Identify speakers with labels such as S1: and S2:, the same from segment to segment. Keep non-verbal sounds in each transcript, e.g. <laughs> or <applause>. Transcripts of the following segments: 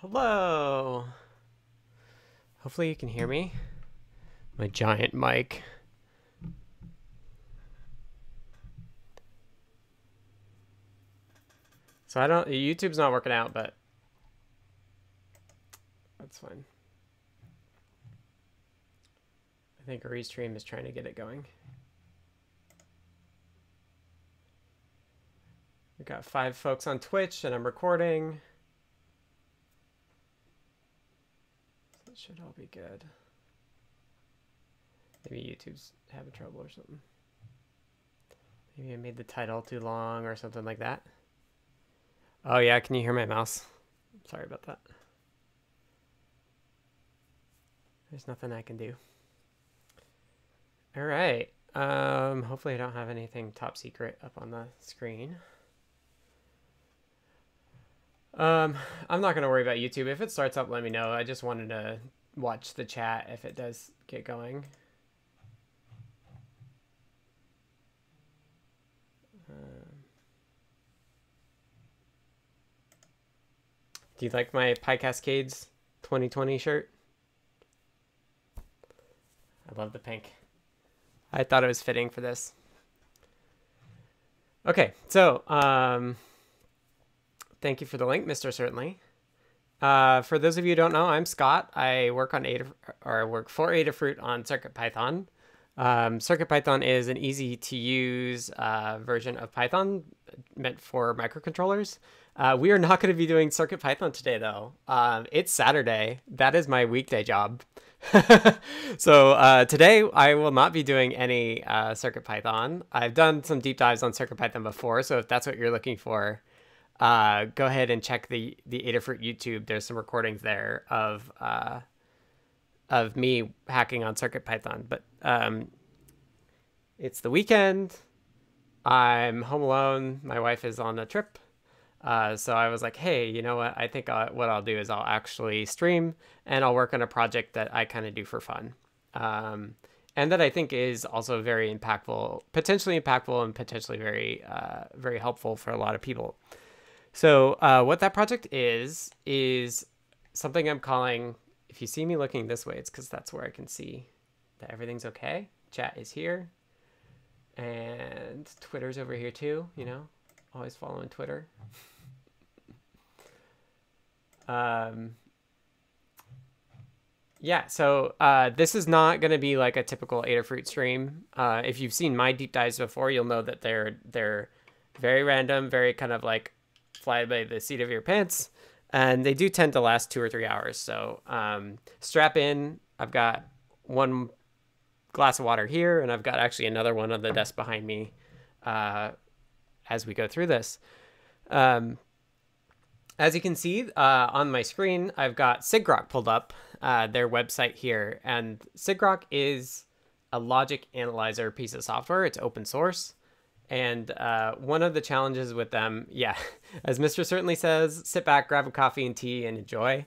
S1: Hello. Hopefully you can hear me. My giant mic. So I don't YouTube's not working out, but that's fine. I think Restream is trying to get it going. We've got five folks on Twitch and I'm recording. So it should all be good. Maybe YouTube's having trouble or something. Maybe I made the title too long or something like that. Oh yeah, can you hear my mouse? Sorry about that. There's nothing I can do. All right. Um, hopefully I don't have anything top secret up on the screen. Um, I'm not going to worry about YouTube. If it starts up, let me know. I just wanted to watch the chat if it does get going. Do you like my PyCascades 2020 shirt? I love the pink. I thought it was fitting for this. Okay, so um, thank you for the link, Mr. Certainly. Uh, for those of you who don't know, I'm Scott. I work on Ada, or I work for Adafruit on CircuitPython. Um, CircuitPython is an easy to use uh, version of Python meant for microcontrollers. Uh, we are not going to be doing Circuit Python today, though. Um, it's Saturday. That is my weekday job. <laughs> so uh, today I will not be doing any uh, Circuit Python. I've done some deep dives on Circuit Python before, so if that's what you're looking for, uh, go ahead and check the the Adafruit YouTube. There's some recordings there of uh, of me hacking on Circuit Python. But um, it's the weekend. I'm home alone. My wife is on a trip. Uh, so I was like, hey, you know what? I think i what I'll do is I'll actually stream and I'll work on a project that I kind of do for fun. Um, and that I think is also very impactful, potentially impactful and potentially very, uh, very helpful for a lot of people. So uh, what that project is, is something I'm calling, if you see me looking this way, it's because that's where I can see that everything's okay. Chat is here. And Twitter's over here too, you know, always following Twitter. <laughs> Um, yeah, so uh, this is not going to be like a typical Adafruit stream. Uh, if you've seen my deep dives before, you'll know that they're they're very random, very kind of like fly by the seat of your pants, and they do tend to last two or three hours. So um, strap in. I've got one glass of water here, and I've got actually another one on the desk behind me uh, as we go through this. Um, as you can see uh, on my screen, I've got sigrok pulled up, uh, their website here. And sigrok is a logic analyzer piece of software. It's open source. And uh, one of the challenges with them, yeah, <laughs> as Mr. Certainly says, sit back, grab a coffee and tea, and enjoy.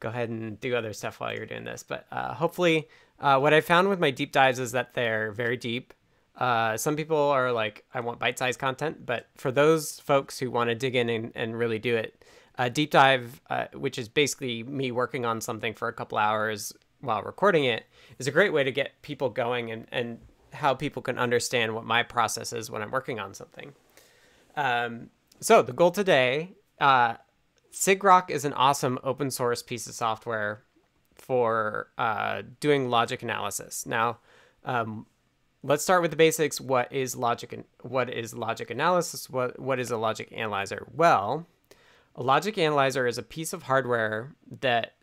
S1: Go ahead and do other stuff while you're doing this. But uh, hopefully, uh, what I found with my deep dives is that they're very deep. Uh, some people are like, I want bite sized content. But for those folks who want to dig in and, and really do it, a deep dive, uh, which is basically me working on something for a couple hours while recording it, is a great way to get people going and, and how people can understand what my process is when I'm working on something. Um, so the goal today, uh, sigrok is an awesome open source piece of software for uh, doing logic analysis. Now, um, let's start with the basics. What is logic? What is logic analysis? What what is a logic analyzer? Well, a logic analyzer is a piece of hardware that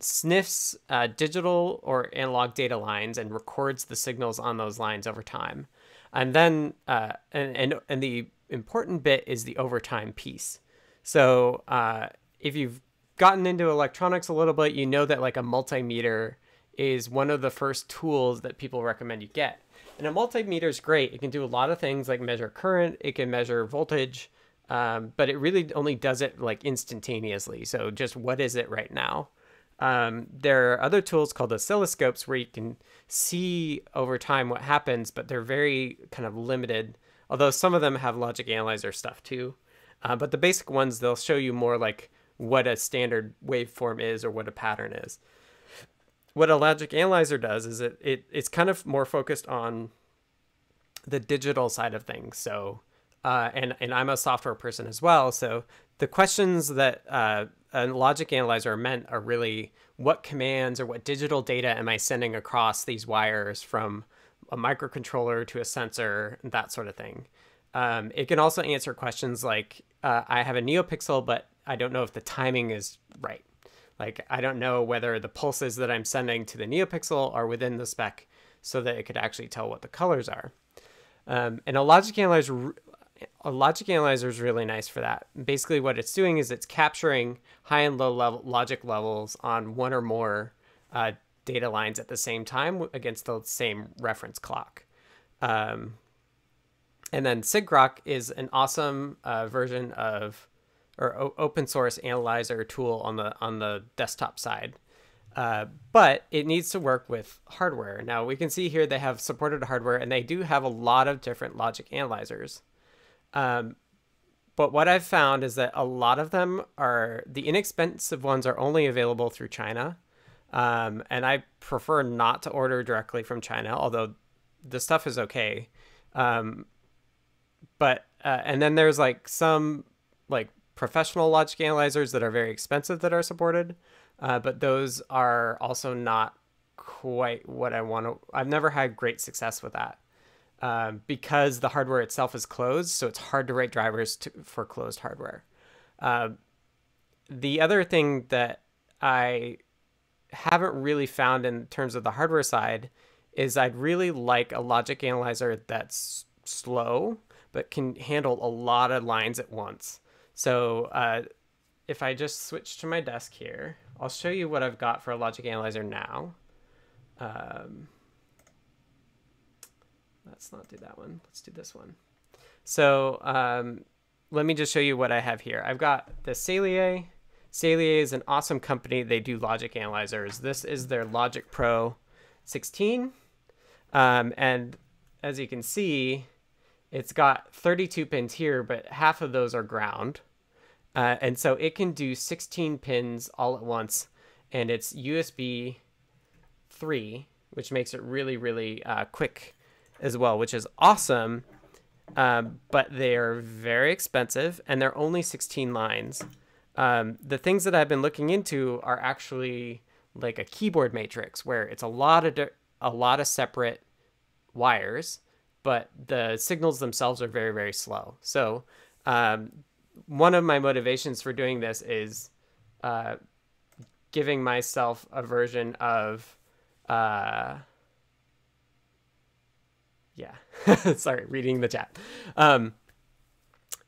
S1: sniffs uh, digital or analog data lines and records the signals on those lines over time. And then, uh, and, and, and the important bit is the overtime piece. So uh, if you've gotten into electronics a little bit, you know that like a multimeter is one of the first tools that people recommend you get. And a multimeter is great. It can do a lot of things like measure current, it can measure voltage, um, but it really only does it like instantaneously. So just what is it right now? Um, there are other tools called oscilloscopes where you can see over time what happens, but they're very kind of limited. Although some of them have logic analyzer stuff too. Uh, but the basic ones, they'll show you more like what a standard waveform is or what a pattern is. What a logic analyzer does is it, it it's kind of more focused on the digital side of things. So, uh, and and I'm a software person as well. So the questions that uh, a logic analyzer meant are really what commands or what digital data am I sending across these wires from a microcontroller to a sensor, that sort of thing. Um, it can also answer questions like uh, I have a NeoPixel, but I don't know if the timing is right. Like I don't know whether the pulses that I'm sending to the NeoPixel are within the spec so that it could actually tell what the colors are. Um, and a logic analyzer, a logic analyzer is really nice for that. Basically, what it's doing is it's capturing high and low level logic levels on one or more uh, data lines at the same time against the same reference clock. Um, and then sigrok is an awesome uh, version of or open source analyzer tool on the on the desktop side. Uh, but it needs to work with hardware. Now we can see here they have supported hardware and they do have a lot of different logic analyzers. Um, but what I've found is that a lot of them are the inexpensive ones are only available through China. Um, and I prefer not to order directly from China, although the stuff is okay. Um, but uh, and then there's like some like professional logic analyzers that are very expensive that are supported, uh, but those are also not quite what I want to. I've never had great success with that um, because the hardware itself is closed, so it's hard to write drivers to, for closed hardware. Uh, the other thing that I haven't really found in terms of the hardware side is I'd really like a logic analyzer that's slow but can handle a lot of lines at once. So uh, if I just switch to my desk here, I'll show you what I've got for a logic analyzer now. Um, let's not do that one. Let's do this one. So um, let me just show you what I have here. I've got the Saleae. Saleae is an awesome company. They do logic analyzers. This is their Logic Pro 16. Um, and as you can see, it's got 32 pins here, but half of those are ground. Uh, and so it can do 16 pins all at once. And it's USB 3, which makes it really, really uh, quick as well, which is awesome. Um, but they're very expensive and they're only 16 lines. Um, the things that I've been looking into are actually like a keyboard matrix where it's a lot of a lot of separate wires but the signals themselves are very, very slow. So um, one of my motivations for doing this is uh, giving myself a version of, uh, yeah, <laughs> sorry, reading the chat. Um,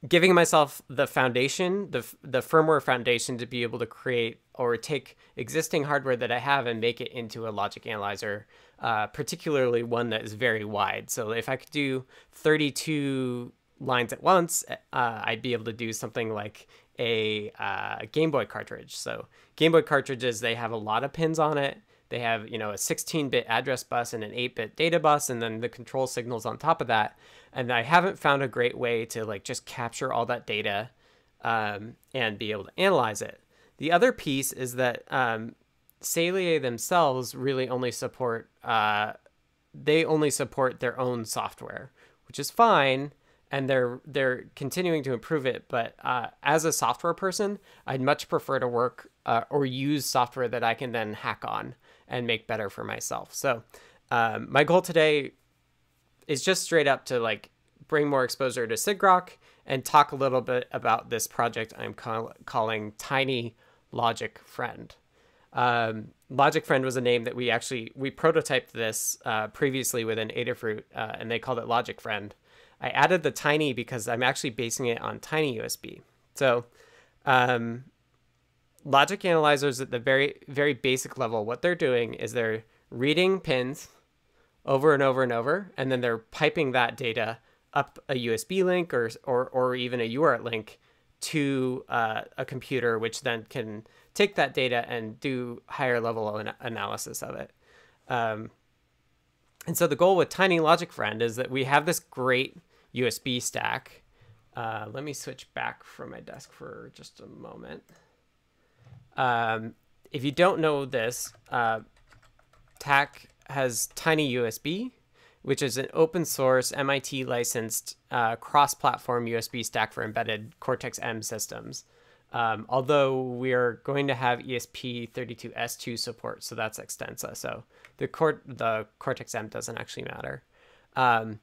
S1: giving myself the foundation, the the firmware foundation to be able to create or take existing hardware that I have and make it into a logic analyzer, uh, particularly one that is very wide. So if I could do 32 lines at once, uh, I'd be able to do something like a uh, Game Boy cartridge. So Game Boy cartridges, they have a lot of pins on it. They have, you know, a 16-bit address bus and an 8-bit data bus, and then the control signals on top of that and I haven't found a great way to like just capture all that data um, and be able to analyze it. The other piece is that um, Saleae themselves really only support uh, they only support their own software, which is fine, and they're they're continuing to improve it. But uh, as a software person, I'd much prefer to work uh, or use software that I can then hack on and make better for myself. So um, my goal today is just straight up to like bring more exposure to sigrok and talk a little bit about this project I'm call- calling Tiny Logic Friend. Um, Logic Friend was a name that we actually we prototyped this uh, previously within Adafruit, uh, and they called it Logic Friend. I added the tiny because I'm actually basing it on Tiny USB. So, um, logic analyzers at the very very basic level, what they're doing is they're reading pins over and over and over, and then they're piping that data up a USB link or or, or even a UART link to uh, a computer, which then can take that data and do higher level an- analysis of it. Um, and so the goal with Tiny Logic Friend is that we have this great USB stack. Uh, let me switch back from my desk for just a moment. Um, if you don't know this, uh, Thach has Tiny USB, which is an open source MIT licensed uh, cross platform USB stack for embedded Cortex M systems. Um, although we are going to have ESP32S2 support, so that's Xtensa. So the Cort- the Cortex M doesn't actually matter. Um,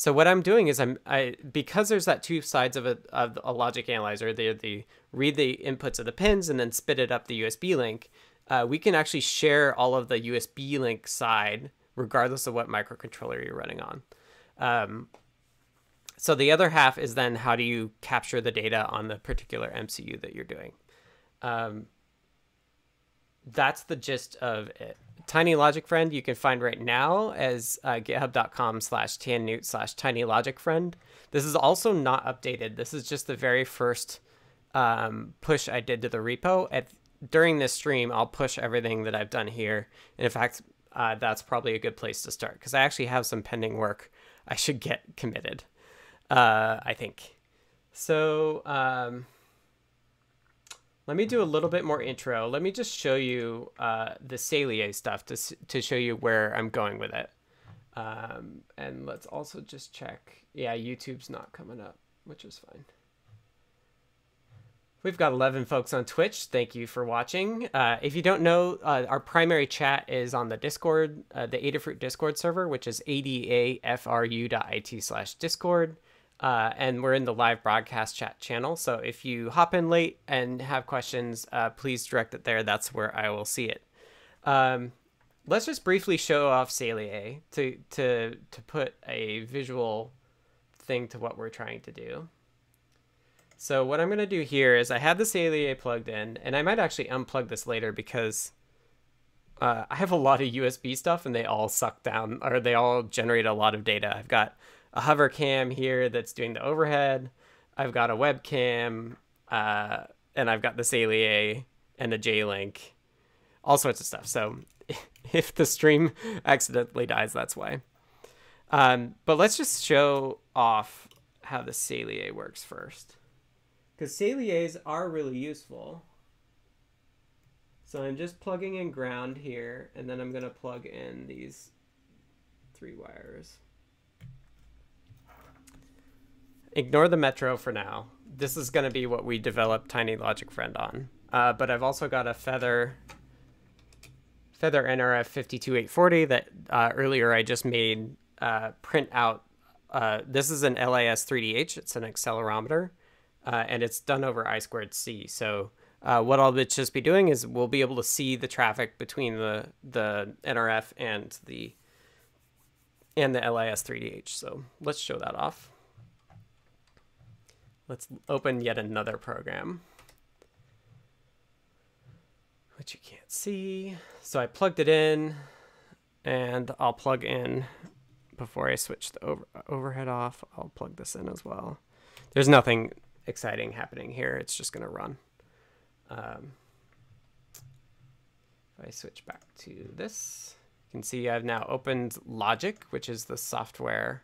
S1: so what I'm doing is I'm I because there's that two sides of a of a logic analyzer. They the read the inputs of the pins and then spit it up the USB link. Uh, we can actually share all of the USB link side regardless of what microcontroller you're running on. Um, so the other half is then how do you capture the data on the particular MCU that you're doing. Um, that's the gist of it. Tiny Logic Friend you can find right now as uh, github.com slash tannewt slash tiny logic friend. This is also not updated. This is just the very first um, push I did to the repo. At during this stream, I'll push everything that I've done here. And in fact, uh, that's probably a good place to start because I actually have some pending work I should get committed. Uh, I think. So um, let me do a little bit more intro. Let me just show you uh, the Saleae stuff to to show you where I'm going with it. Um, and let's also just check. Yeah, YouTube's not coming up, which is fine. We've got 11 folks on Twitch. Thank you for watching. Uh, if you don't know, uh, our primary chat is on the Discord, uh, the Adafruit Discord server, which is adafru.it slash Discord. Uh, and we're in the live broadcast chat channel. So if you hop in late and have questions, uh, please direct it there. That's where I will see it. Um, let's just briefly show off Saleae to, to, to put a visual thing to what we're trying to do. So what I'm going to do here is I have the Saleae plugged in, and I might actually unplug this later because uh, I have a lot of USB stuff and they all suck down, or they all generate a lot of data. I've got a hover cam here that's doing the overhead. I've got a webcam, uh, and I've got the Saleae and a J-Link, all sorts of stuff. So <laughs> if the stream accidentally dies, that's why. Um, but let's just show off how the Saleae works first because Saleaes are really useful. So I'm just plugging in ground here, and then I'm going to plug in these three wires. Ignore the Metro for now. This is going to be what we develop Tiny Logic Friend on. Uh, but I've also got a Feather Feather NRF 52840 that uh, earlier I just made uh, print out. Uh, this is an LIS 3DH. It's an accelerometer uh, and it's done over I squared C. So uh, what I'll just be doing is we'll be able to see the traffic between the the NRF and the and the LIS 3DH. So let's show that off. Let's open yet another program, which you can't see. So I plugged it in, and I'll plug in before I switch the over overhead off. I'll plug this in as well. There's nothing exciting happening here. It's just going to run. Um, if I switch back to this, you can see I've now opened Logic, which is the software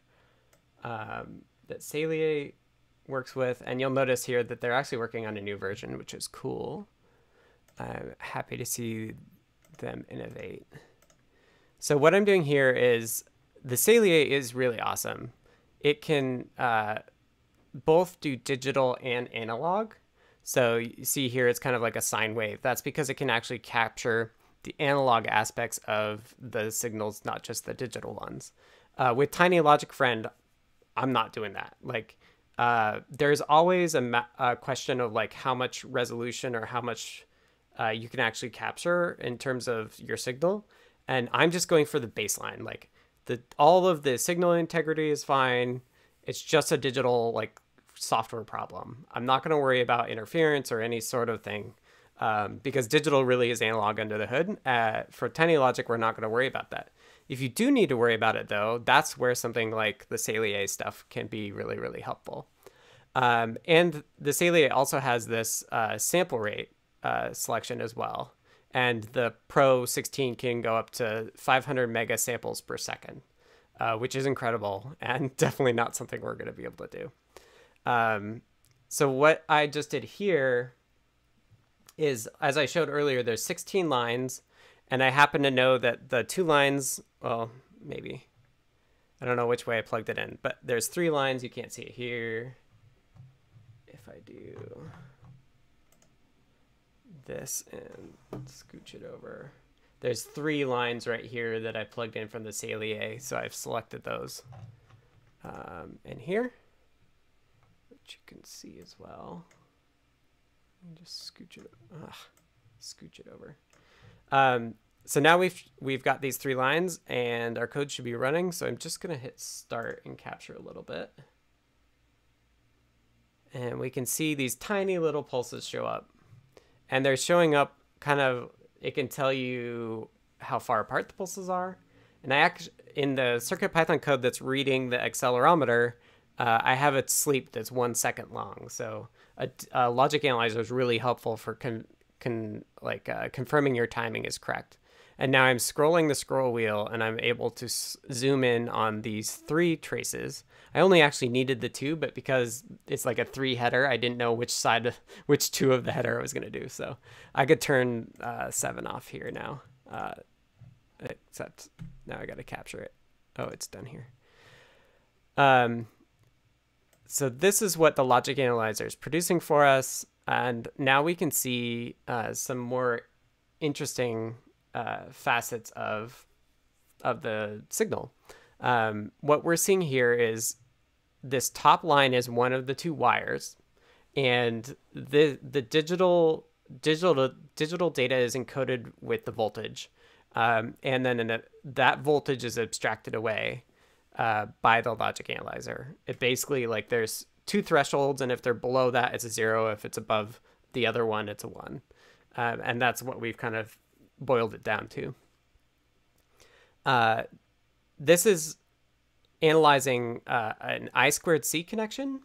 S1: um, that Saleae works with. And you'll notice here that they're actually working on a new version, which is cool. I'm happy to see them innovate. So what I'm doing here is the Saleae is really awesome. It can uh, both do digital and analog. So you see here, it's kind of like a sine wave. That's because it can actually capture the analog aspects of the signals, not just the digital ones. Uh, with Tiny Logic Friend, I'm not doing that. Like, uh, there's always a, a, question of like how much resolution or how much uh, you can actually capture in terms of your signal. And I'm just going for the baseline. Like, the all of the signal integrity is fine. It's just a digital like software problem. I'm not going to worry about interference or any sort of thing um, because digital really is analog under the hood. Uh, for Tiny Logic, we're not going to worry about that. If you do need to worry about it, though, that's where something like the Saleae stuff can be really, really helpful. Um, and the Saleae also has this uh, sample rate uh, selection as well. And the Pro 16 can go up to 500 mega samples per second, uh, which is incredible <laughs> and definitely not something we're going to be able to do. Um, so what I just did here is, as I showed earlier, there's 16 lines, and I happen to know that the two lines, well, maybe, I don't know which way I plugged it in, but there's three lines. You can't see it here. If I do this and scooch it over, there's three lines right here that I plugged in from the Saleae, so I've selected those. Um, and here, which you can see as well. Just scooch it, ugh, scooch it over. Um, so now we've we've got these three lines and our code should be running. So I'm just gonna hit start and capture a little bit. And we can see these tiny little pulses show up. And they're showing up kind of, it can tell you how far apart the pulses are. And I actually, in the CircuitPython code that's reading the accelerometer, uh, I have a sleep that's one second long. So a, a logic analyzer is really helpful for con, con, like uh, confirming your timing is correct. And now I'm scrolling the scroll wheel and I'm able to zoom in on these three traces. I only actually needed the two, but because it's like a three header, I didn't know which side, <laughs> which two of the header I was going to do. So I could turn uh, seven off here now, uh, except now I got to capture it. Oh, it's done here. Um, so this is what the logic analyzer is producing for us. And now we can see uh, some more interesting uh, facets of of the signal. Um, what we're seeing here is this top line is one of the two wires, and the the digital digital digital data is encoded with the voltage, um, and then a, that voltage is abstracted away uh, by the logic analyzer. It basically like there's two thresholds, and if they're below that, it's a zero. If it's above the other one, it's a one, um, and that's what we've kind of boiled it down to. Uh, this is analyzing uh, an I squared C connection,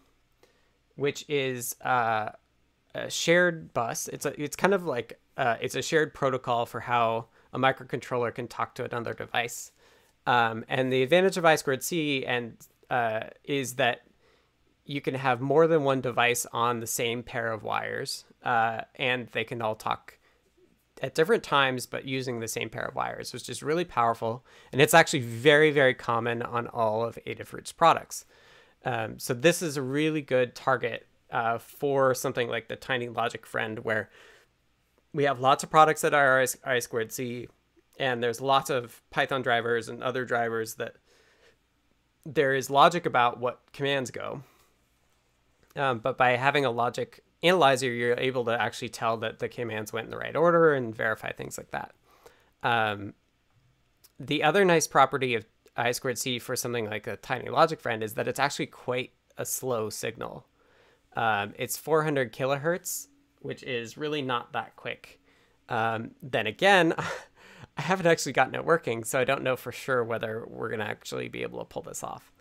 S1: which is uh, a shared bus. It's a, it's kind of like uh, it's a shared protocol for how a microcontroller can talk to another device. Um, and the advantage of I squared C and uh, is that you can have more than one device on the same pair of wires, uh, and they can all talk at different times, but using the same pair of wires, which is really powerful. And it's actually very, very common on all of Adafruit's products. Um, so this is a really good target uh, for something like the Tiny Logic Friend, where we have lots of products that are I squared C, and there's lots of Python drivers and other drivers that there is logic about what commands go. Um, but by having a logic analyzer, you're able to actually tell that the commands went in the right order and verify things like that. Um, the other nice property of I squared C for something like a tiny logic friend is that it's actually quite a slow signal. Um, it's 400 kilohertz, which is really not that quick. Um, then again, <laughs> I haven't actually gotten it working, so I don't know for sure whether we're going to actually be able to pull this off.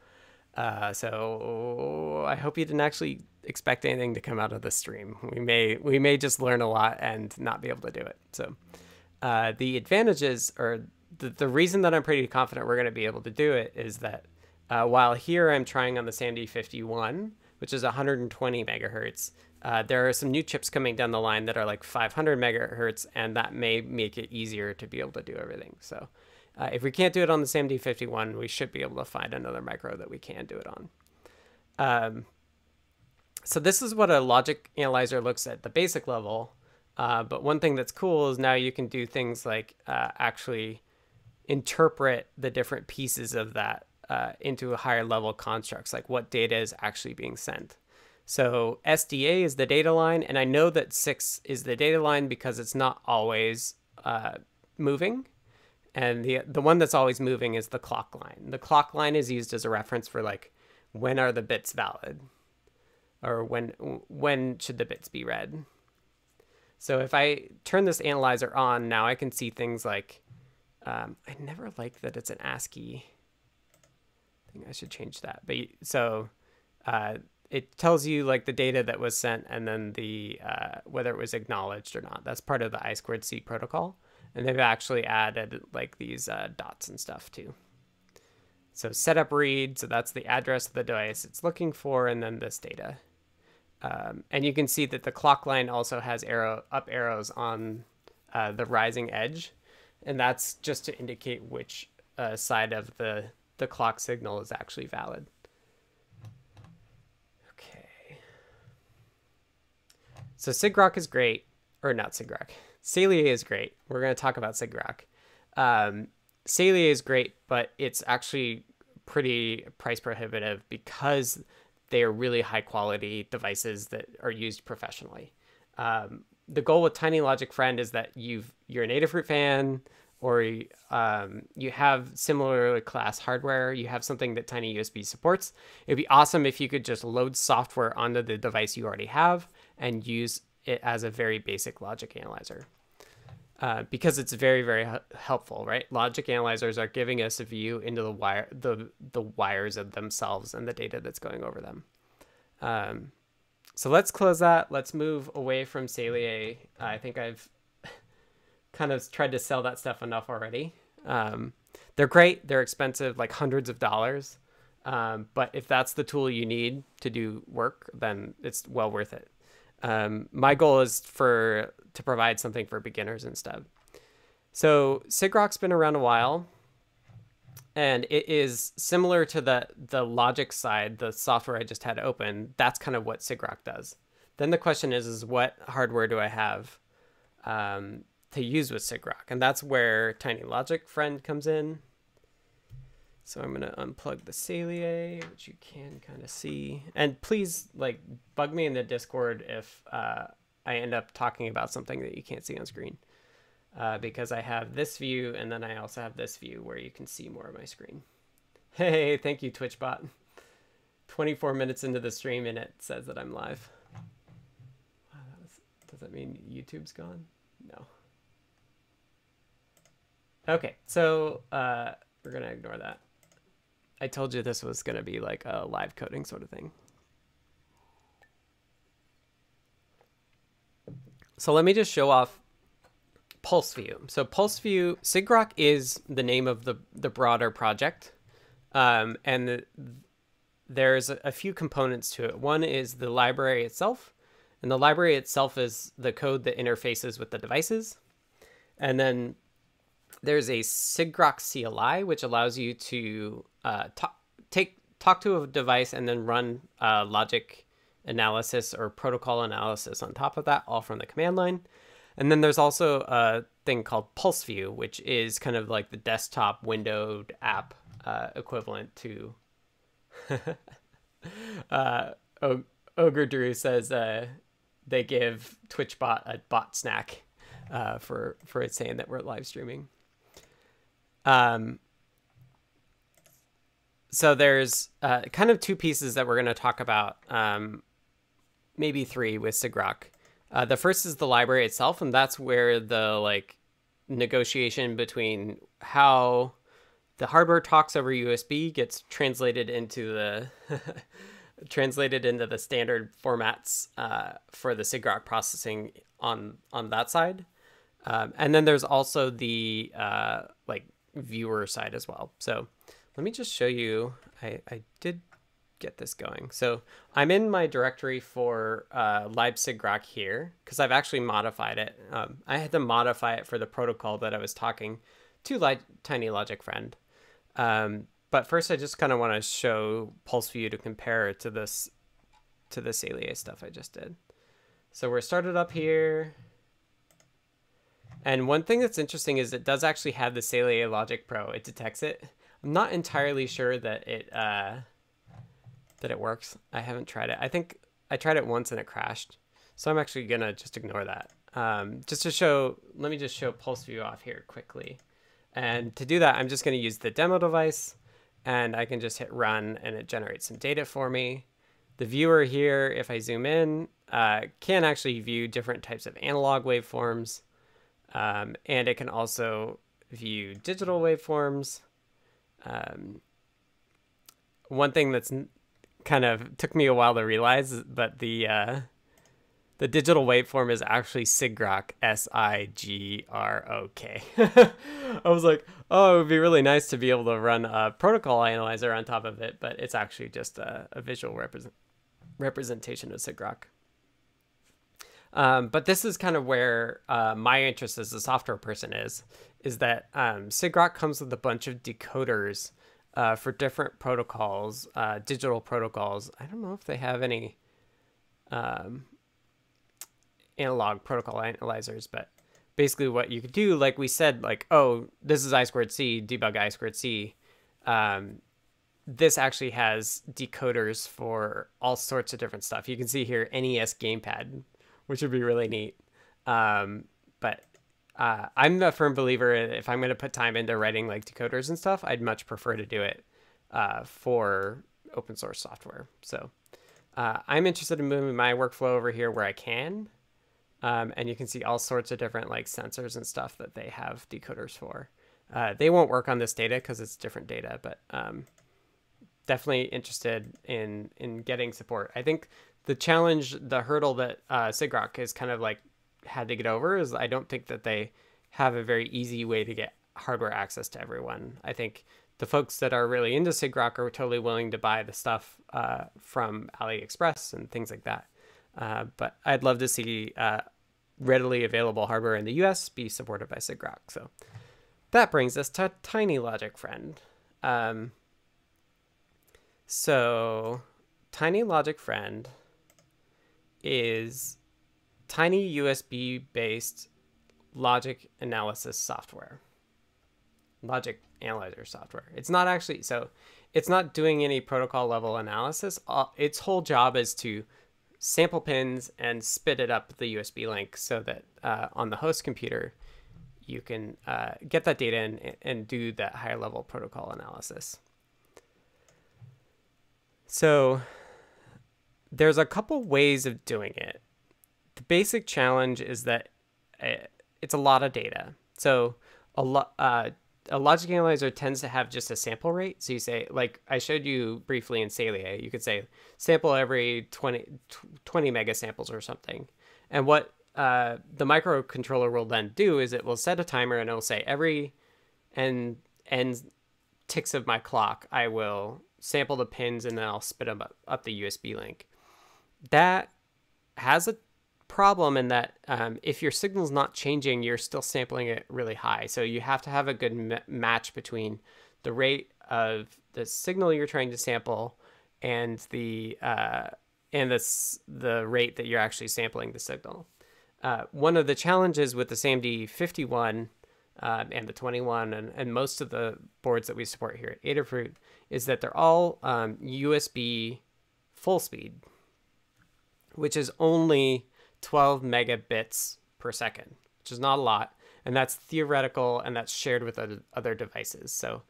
S1: Uh, so I hope you didn't actually expect anything to come out of the stream. We may we may just learn a lot and not be able to do it. So uh, the advantages or the, the reason that I'm pretty confident we're going to be able to do it is that uh, while here I'm trying on the SAMD51, which is 120 megahertz, uh, there are some new chips coming down the line that are like 500 megahertz, and that may make it easier to be able to do everything. So uh, if we can't do it on the SAMD51, we should be able to find another micro that we can do it on. Um, so this is what a logic analyzer looks at the basic level. Uh, but one thing that's cool is now you can do things like uh, actually interpret the different pieces of that uh, into higher level constructs, like what data is actually being sent. So SDA is the data line, and I know that six is the data line because it's not always uh, moving. And the the one that's always moving is the clock line. The clock line is used as a reference for like when are the bits valid or when when should the bits be read. So if I turn this analyzer on now, I can see things like um, I never liked that it's an ASCII. I think I should change that. But so uh, it tells you like the data that was sent and then the uh, whether it was acknowledged or not. That's part of the I squared C protocol, and they've actually added like these uh, dots and stuff too. So setup read, so that's the address of the device it's looking for, and then this data. Um, and you can see that the clock line also has arrow up arrows on uh, the rising edge, and that's just to indicate which uh, side of the the clock signal is actually valid. Okay. So sigrok is great, or not sigrok. Saleae is great. We're going to talk about sigrok. Um, Saleae is great, but it's actually pretty price prohibitive because they are really high quality devices that are used professionally. Um, the goal with Tiny Logic Friend is that you've you're an Adafruit fan or um, you have similar class hardware, you have something that Tiny USB supports. It'd be awesome if you could just load software onto the device you already have and use it as a very basic logic analyzer. Uh, because it's very very helpful, right? Logic analyzers are giving us a view into the wire the the wires of themselves and the data that's going over them. Um, so let's close that. Let's move away from Saleae. I think I've <laughs> kind of tried to sell that stuff enough already. Um, they're great. They're expensive, like hundreds of dollars. Um, but if that's the tool you need to do work, then it's well worth it. Um, my goal is for to provide something for beginners instead. So sigrok's been around a while, and it is similar to the the logic side, the software I just had open. That's kind of what sigrok does. Then the question is, is what hardware do I have um, to use with sigrok? And that's where Tiny Logic Friend comes in. So I'm gonna unplug the Saleae, which you can kind of see. And please like bug me in the Discord if uh, I end up talking about something that you can't see on screen. Uh, because I have this view and then I also have this view where you can see more of my screen. <laughs> Hey, thank you, TwitchBot. 24 minutes into the stream and it says that I'm live. Wow, that was, does that mean YouTube's gone? No. Okay, so uh, we're to ignore that. I told you this was going to be like a live coding sort of thing. So let me just show off PulseView. So PulseView, sigrok is the name of the, the broader project. Um, and the, there's a, a few components to it. One is the library itself. And the library itself is the code that interfaces with the devices. And then there's a sigrok CLI, which allows you to uh, talk, take talk to a device and then run uh, logic analysis or protocol analysis on top of that, all from the command line. And then there's also a thing called PulseView, which is kind of like the desktop windowed app uh, equivalent to. <laughs> uh, Ogre Drew says uh, they give TwitchBot a bot snack uh, for for it saying that we're live streaming. Um, so there's uh, kind of two pieces that we're going to talk about, um, maybe three with sigrok. Uh, the first is the library itself, and that's where the like negotiation between how the hardware talks over USB gets translated into the <laughs> translated into the standard formats uh, for the sigrok processing on on that side. Um, and then there's also the uh, like viewer side as well. So let me just show you. I, I did get this going. So I'm in my directory for uh, libsigrok here because I've actually modified it. Um, I had to modify it for the protocol that I was talking to Li- Tiny Logic Friend. Um, but first, I just kind of want to show pulse PulseView to compare to this to the Saleae stuff I just did. So we're started up here. And one thing that's interesting is it does actually have the Saleae Logic Pro. It detects it. I'm not entirely sure that it uh, that it works. I haven't tried it. I think I tried it once and it crashed. So I'm actually gonna just ignore that. Um, just to show, let me just show PulseView off here quickly. And to do that, I'm just gonna use the demo device and I can just hit run and it generates some data for me. The viewer here, if I zoom in, uh, can actually view different types of analog waveforms. Um, and it can also view digital waveforms. Um, one thing that's kind of took me a while to realize, but the uh, the digital waveform is actually SIGROK, S I G R O K. <laughs> I was like, oh, it would be really nice to be able to run a protocol analyzer on top of it, but it's actually just a, a visual represent representation of sigrok. Um, but this is kind of where uh, my interest as a software person is, is that um, sigrok comes with a bunch of decoders uh, for different protocols, uh, digital protocols. I don't know if they have any um, analog protocol analyzers, but basically what you could do, like we said, like, oh, this is I squared C, debug I squared C. Um, this actually has decoders for all sorts of different stuff. You can see here NES gamepad, which would be really neat. Um, but uh, I'm a firm believer if I'm going to put time into writing like decoders and stuff, I'd much prefer to do it uh, for open source software. So uh, I'm interested in moving my workflow over here where I can. Um, and you can see all sorts of different like sensors and stuff that they have decoders for. Uh, they won't work on this data because it's different data, but um, definitely interested in in getting support. I think the challenge, the hurdle that uh, sigrok is kind of like had to get over is I don't think that they have a very easy way to get hardware access to everyone. I think the folks that are really into sigrok are totally willing to buy the stuff uh, from AliExpress and things like that. Uh, but I'd love to see uh, readily available hardware in the US be supported by sigrok. So that brings us to Tiny Logic Friend. Um, so Tiny Logic Friend is tiny USB based logic analysis software. Logic analyzer software. It's not actually so it's not doing any protocol level analysis. Uh, its whole job is to sample pins and spit it up the USB link so that uh, on the host computer you can uh, get that data and, and do that higher level protocol analysis. So there's a couple ways of doing it. The basic challenge is that uh, it's a lot of data. So a lot uh, a logic analyzer tends to have just a sample rate. So you say, like I showed you briefly in Saleae, you could say sample every 20, 20 mega samples or something. And what uh, the microcontroller will then do is it will set a timer and it'll say every n, n ticks of my clock, I will sample the pins and then I'll spit them up, up the USB link. That has a problem in that um, if your signal's not changing, you're still sampling it really high. So you have to have a good m- match between the rate of the signal you're trying to sample and the uh, and the the rate that you're actually sampling the signal. Uh, one of the challenges with the SAMD 51 um, and the 21 and, and most of the boards that we support here at Adafruit is that they're all um, USB full speed, which is only 12 megabits per second, which is not a lot. And that's theoretical and that's shared with other devices. So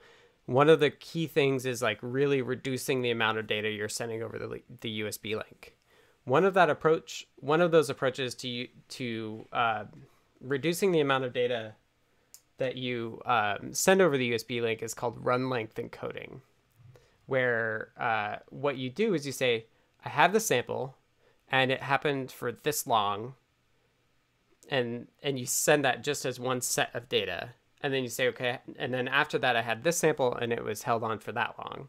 S1: one of the key things is like really reducing the amount of data you're sending over the, the USB link. One of that approach, one of those approaches to to uh, reducing the amount of data that you um, send over the USB link is called run length encoding, where uh, what you do is you say, I have the sample, and it happened for this long and and you send that just as one set of data and then you say okay and then after that i had this sample and it was held on for that long.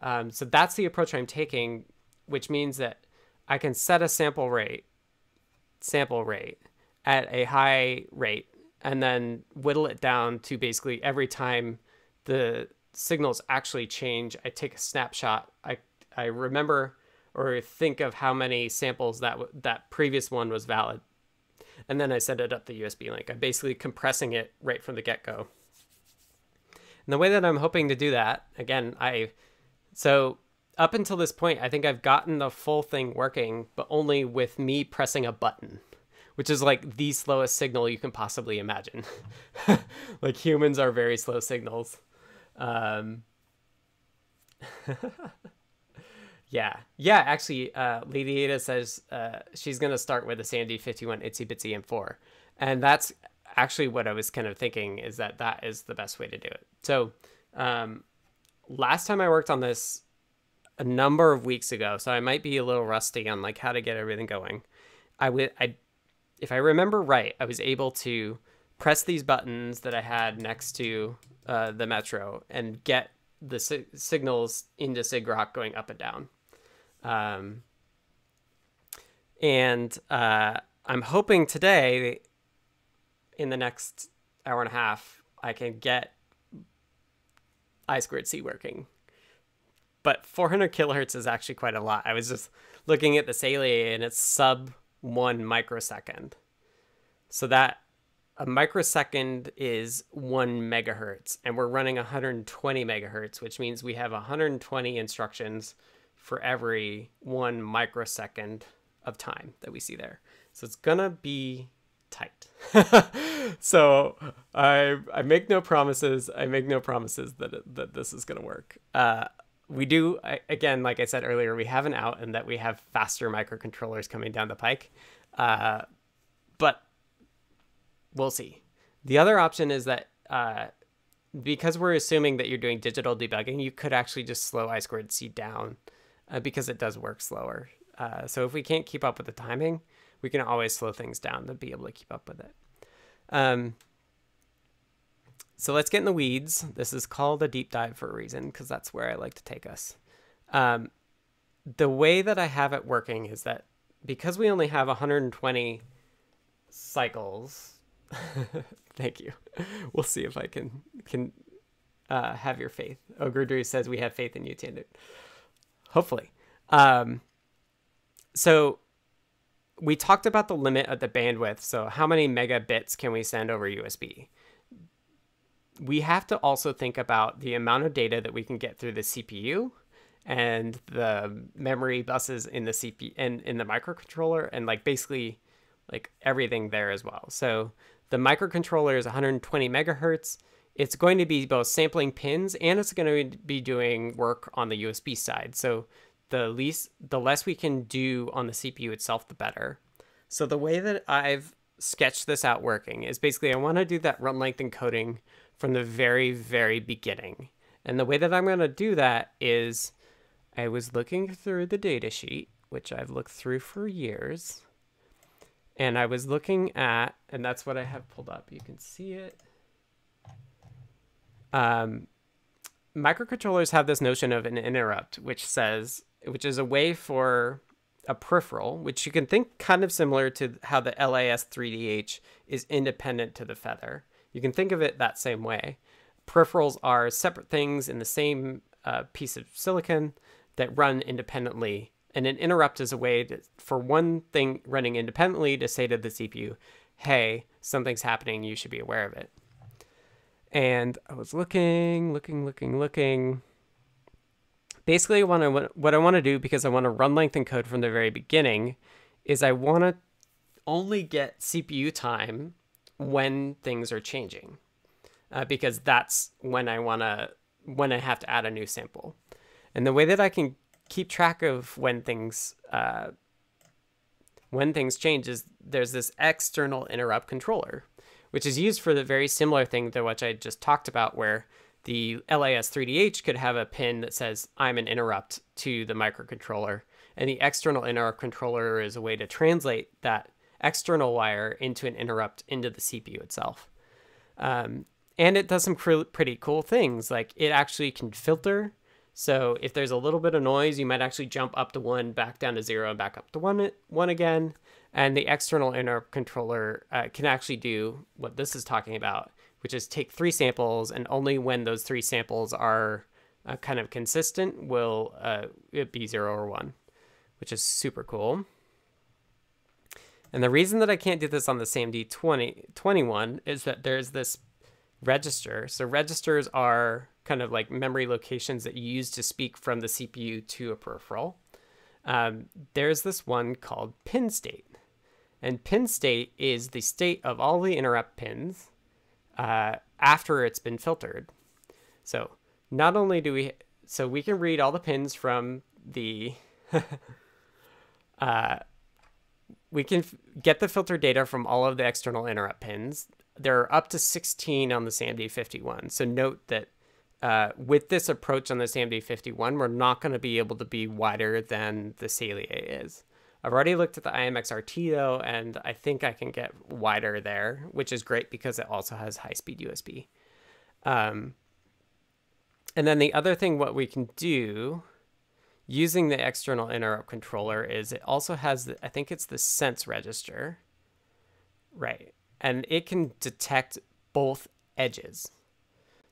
S1: Um, so that's the approach i'm taking which means that i can set a sample rate sample rate at a high rate and then whittle it down to basically every time the signals actually change i take a snapshot. I i remember or think of how many samples that that previous one was valid. And then I send it up the USB link. I'm basically compressing it right from the get-go. And the way that I'm hoping to do that, again, I so up until this point, I think I've gotten the full thing working, but only with me pressing a button, which is like the slowest signal you can possibly imagine. <laughs> like humans are very slow signals. Um, <laughs> Yeah, yeah. Actually, uh, Lady Ada says uh, she's gonna start with a SAMD 51 Itsy Bitsy M4, and that's actually what I was kind of thinking is that that is the best way to do it. So, um, last time I worked on this a number of weeks ago, so I might be a little rusty on like how to get everything going. I would, I, if I remember right, I was able to press these buttons that I had next to uh, the Metro and get the si- signals into sigrok going up and down. Um, And uh, I'm hoping today, in the next hour and a half, I can get I squared C working. But 400 kilohertz is actually quite a lot. I was just looking at the Saleae and it's sub one microsecond. So that a microsecond is one megahertz, and we're running 120 megahertz, which means we have 120 instructions for every one microsecond of time that we see there. So it's gonna be tight. <laughs> so I I make no promises. I make no promises that that this is gonna work. Uh, we do I, again, like I said earlier, we have an out and that we have faster microcontrollers coming down the pike. Uh, but we'll see. The other option is that uh, because we're assuming that you're doing digital debugging, you could actually just slow I squared C down uh, because it does work slower. Uh, so if we can't keep up with the timing, we can always slow things down to be able to keep up with it. Um, so let's get in the weeds. This is called a deep dive for a reason because that's where I like to take us. Um, the way that I have it working is that because we only have 120 cycles, <laughs> thank you. We'll see if I can can uh, have your faith. Ogredru says we have faith in you, tannewt. Hopefully. Um, so we talked about the limit of the bandwidth. So how many megabits can we send over USB? We have to also think about the amount of data that we can get through the CPU and the memory buses in the CPU and in the microcontroller and like basically like everything there as well. So the microcontroller is 120 megahertz. It's going to be both sampling pins and it's going to be doing work on the USB side. So the least the less we can do on the CPU itself, the better. So the way that I've sketched this out working is basically I want to do that run length encoding from the very, very beginning. And the way that I'm going to do that is I was looking through the data sheet, which I've looked through for years. And I was looking at, and that's what I have pulled up. You can see it. Um, microcontrollers have this notion of an interrupt, which says which is a way for a peripheral, which you can think kind of similar to how the LIS3DH is independent to the feather. You can think of it that same way. Peripherals are separate things in the same uh, piece of silicon that run independently. And an interrupt is a way to, for one thing running independently to say to the CPU, hey, something's happening, you should be aware of it. And I was looking, looking, looking, looking basically what I, what I want to do because I want to run length encode from the very beginning is I want to only get CPU time when things are changing uh, because that's when I want to when I have to add a new sample. And the way that I can keep track of when things uh, when things change is there's this external interrupt controller, which is used for the very similar thing to which I just talked about, where the LIS3DH could have a pin that says I'm an interrupt to the microcontroller. And the external interrupt controller is a way to translate that external wire into an interrupt into the CPU itself. Um, and it does some pr- pretty cool things. Like it actually can filter. So if there's a little bit of noise, you might actually jump up to one, back down to zero, and back up to one, one again. And the external interrupt controller uh, can actually do what this is talking about which is take three samples, and only when those three samples are uh, kind of consistent will uh, it be zero or one, which is super cool. And the reason that I can't do this on the SAMD 20, 21 is that there's this register. So registers are kind of like memory locations that you use to speak from the CPU to a peripheral. Um, there's this one called pin state. And pin state is the state of all the interrupt pins uh, after it's been filtered. So not only do we, so we can read all the pins from the, <laughs> uh, we can get the filter data from all of the external interrupt pins. There are up to 16 on the SAMD51. So note that uh, with this approach on the SAMD51, we're not going to be able to be wider than the Saleae is. I've already looked at the IMX-RT though, and I think I can get wider there, which is great because it also has high-speed USB. Um, and then the other thing, what we can do, using the external interrupt controller is it also has, the, I think it's the sense register. Right. And it can detect both edges.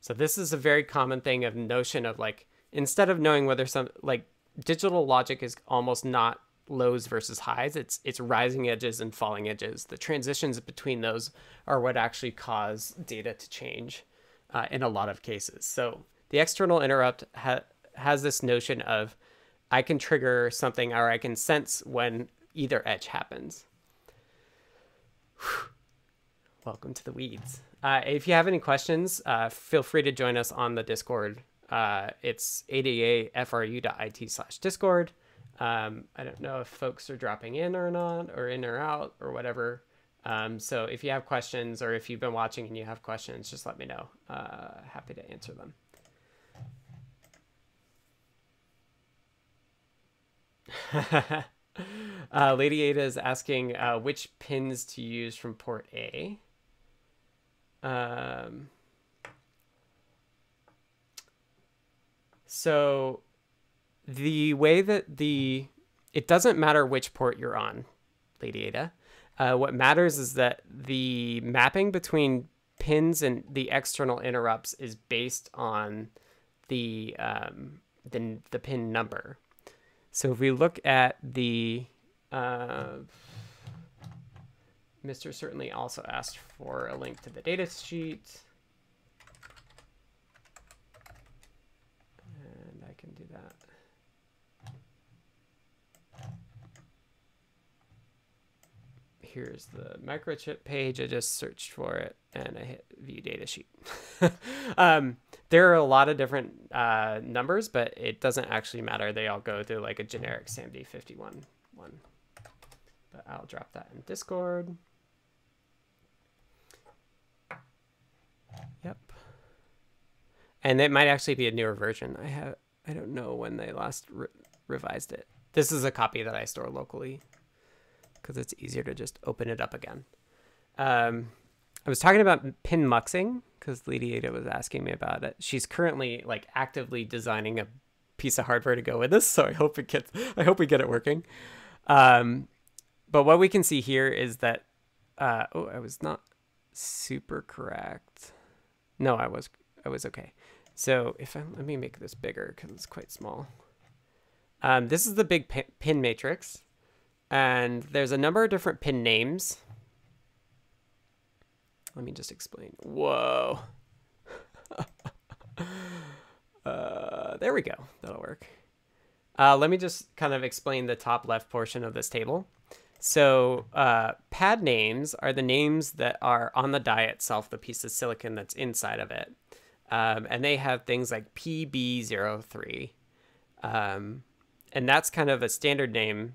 S1: So this is a very common thing of notion of like, instead of knowing whether some, like digital logic is almost not lows versus highs. It's it's rising edges and falling edges. The transitions between those are what actually cause data to change uh, in a lot of cases. So the external interrupt ha- has this notion of I can trigger something or I can sense when either edge happens. <sighs> Welcome to the weeds. Uh, if you have any questions, uh, feel free to join us on the Discord. Uh, it's adafru.it slash Discord. Um, I don't know if folks are dropping in or not, or in or out, or whatever. Um, so if you have questions, or if you've been watching and you have questions, just let me know. Uh, happy to answer them. <laughs> uh, Lady Ada is asking uh, which pins to use from port A. Um, so the way that the it doesn't matter which port you're on, Lady Ada. Uh, what matters is that the mapping between pins and the external interrupts is based on the um, the the pin number. So if we look at the uh, Mr. certainly also asked for a link to the data sheet. And I can do that. Here's the microchip page. I just searched for it and I hit view data sheet. <laughs> um, there are a lot of different uh, numbers, but it doesn't actually matter. They all go to like a generic SAMD51 one. But I'll drop that in Discord. Yep. And it might actually be a newer version. I have I don't know when they last re revised it. This is a copy that I store locally because it's easier to just open it up again. Um, I was talking about pin muxing because Ada was asking me about it. She's currently like actively designing a piece of hardware to go with this, so I hope it gets. I hope we get it working. Um, but what we can see here is that. Uh, oh, I was not super correct. No, I was. I was okay. So if I let me make this bigger because it's quite small. Um, this is the big pin matrix and there's a number of different pin names. Let me just explain. Whoa. <laughs> uh, there we go. That'll work. Uh, let me just kind of explain the top left portion of this table. So uh, pad names are the names that are on the die itself, the piece of silicon that's inside of it. Um, and they have things like PB03. Um, and that's kind of a standard name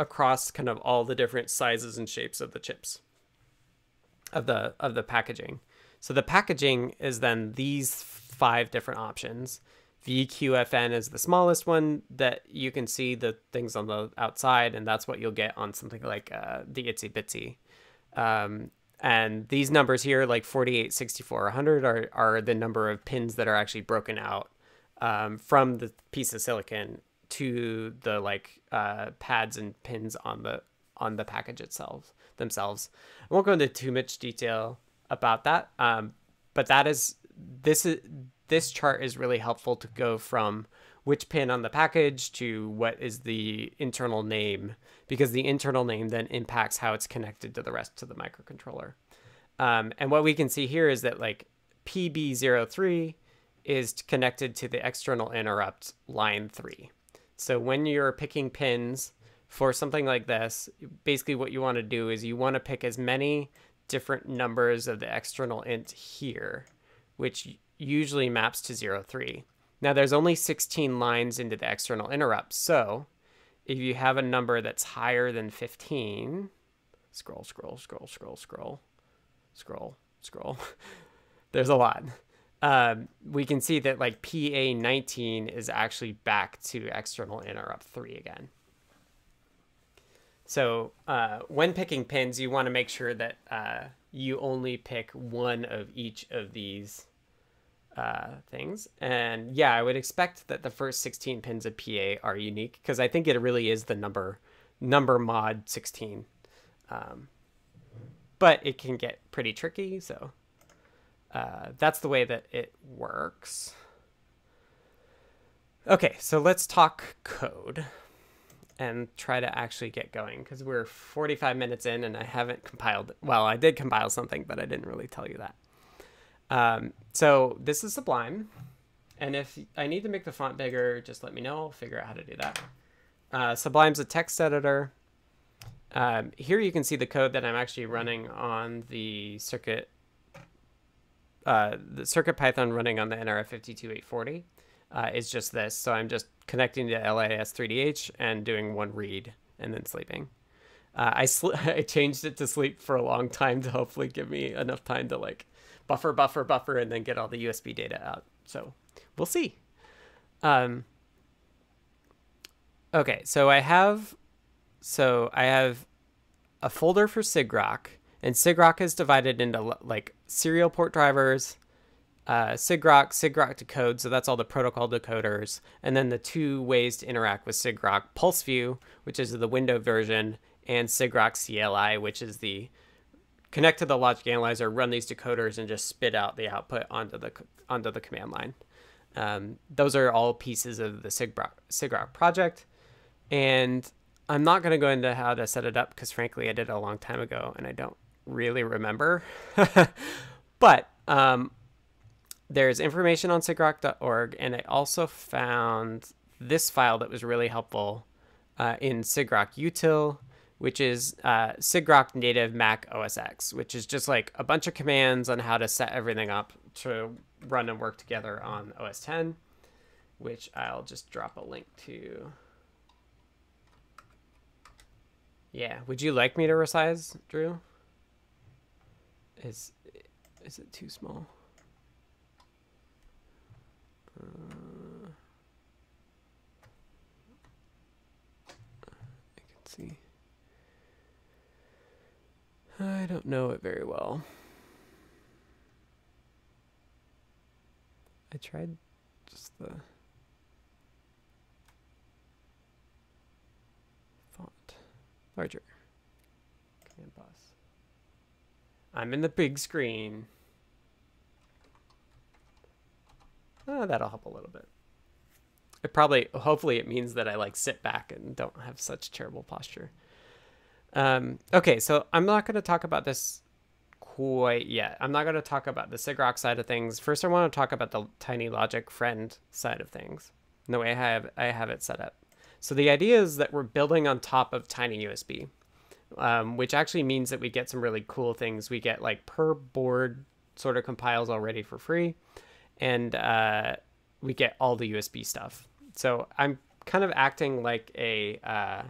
S1: across kind of all the different sizes and shapes of the chips of the of the packaging. So the packaging is then these five different options. VQFN is the smallest one that you can see the things on the outside, and that's what you'll get on something like uh, the Itsy Bitsy. Um, and these numbers here, like 48, 64, 100, are, are the number of pins that are actually broken out um, from the piece of silicon to the like uh, pads and pins on the on the package itself themselves. I won't go into too much detail about that, um, but that is this is this chart is really helpful to go from which pin on the package to what is the internal name because the internal name then impacts how it's connected to the rest of the microcontroller. Um, and what we can see here is that like PB03 is connected to the external interrupt line 3. So when you're picking pins for something like this, basically what you want to do is you want to pick as many different numbers of the external int here, which usually maps to 0, 3. Now there's only 16 lines into the external interrupt, so if you have a number that's higher than 15, scroll, scroll, scroll, scroll, scroll, scroll, scroll, <laughs> there's a lot um, we can see that like PA19 is actually back to external interrupt 3 again. So uh, when picking pins, you want to make sure that uh, you only pick one of each of these uh, things. And yeah, I would expect that the first 16 pins of PA are unique because I think it really is the number number mod 16. Um, but it can get pretty tricky, so uh, that's the way that it works. Okay, so let's talk code and try to actually get going because we're 45 minutes in and I haven't compiled. Well, I did compile something, but I didn't really tell you that. Um, so this is Sublime. And if I need to make the font bigger, just let me know. I'll figure out how to do that. Uh, Sublime's a text editor. Um, here you can see the code that I'm actually running on the circuit, uh, the circuit Python running on the NRF52840 uh, is just this. So I'm just connecting to LIS3DH and doing one read and then sleeping. Uh, I, sl- <laughs> I changed it to sleep for a long time to hopefully give me enough time to like buffer, buffer, buffer, and then get all the USB data out. So we'll see. Um, okay, so I have, so I have a folder for sigrok, and sigrok is divided into like serial port drivers, uh, sigrok, sigrok decode, so that's all the protocol decoders, and then the two ways to interact with sigrok, PulseView, which is the window version, and sigrok CLI, which is the connect to the logic analyzer, run these decoders, and just spit out the output onto the onto the command line. Um, those are all pieces of the sigrok, sigrok project, and I'm not going to go into how to set it up because frankly I did it a long time ago and I don't really remember. <laughs> but um, there's information on sigrok.org, and I also found this file that was really helpful uh, in sigrok util which is uh, native Mac OS X, which is just like a bunch of commands on how to set everything up to run and work together on OS 10, which I'll just drop a link to. Yeah, would you like me to resize, Drew? Is is it too small? Uh, I can see. I don't know it very well. I tried just the font larger. Command boss. I'm in the big screen. Oh, that'll help a little bit. It probably, hopefully, it means that I like sit back and don't have such terrible posture. Um, okay, so I'm not going to talk about this quite yet. I'm not going to talk about the sigrok side of things. First, I want to talk about the Tiny Logic friend side of things, the way I have, I have it set up. So the idea is that we're building on top of TinyUSB, um, which actually means that we get some really cool things. We get like per board sort of compiles already for free, and uh, we get all the USB stuff. So I'm kind of acting like a uh,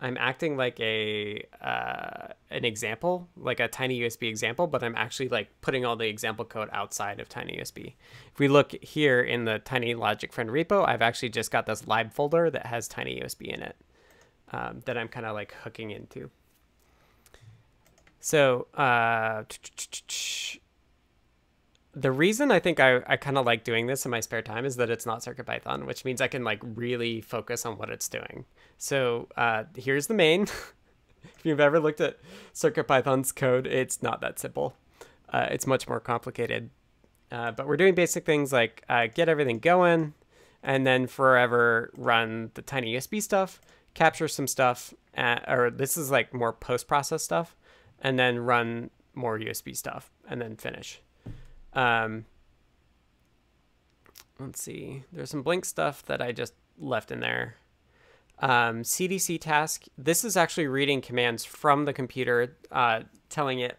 S1: I'm acting like a uh, an example, like a tiny USB example, but I'm actually like putting all the example code outside of tiny USB. If we look here in the tiny logic friend repo, I've actually just got this lib folder that has tiny USB in it um, that I'm kind of like hooking into. So uh, the reason I think I, I kind of like doing this in my spare time is that it's not CircuitPython, which means I can like really focus on what it's doing. So uh, here's the main. <laughs> if you've ever looked at CircuitPython's code, it's not that simple. Uh, it's much more complicated. Uh, but we're doing basic things like uh, get everything going, and then forever run the tiny USB stuff, capture some stuff, uh, or this is like more post-process stuff, and then run more USB stuff, and then finish. Um, let's see. There's some blink stuff that I just left in there. Um, CDC task. This is actually reading commands from the computer, uh, telling it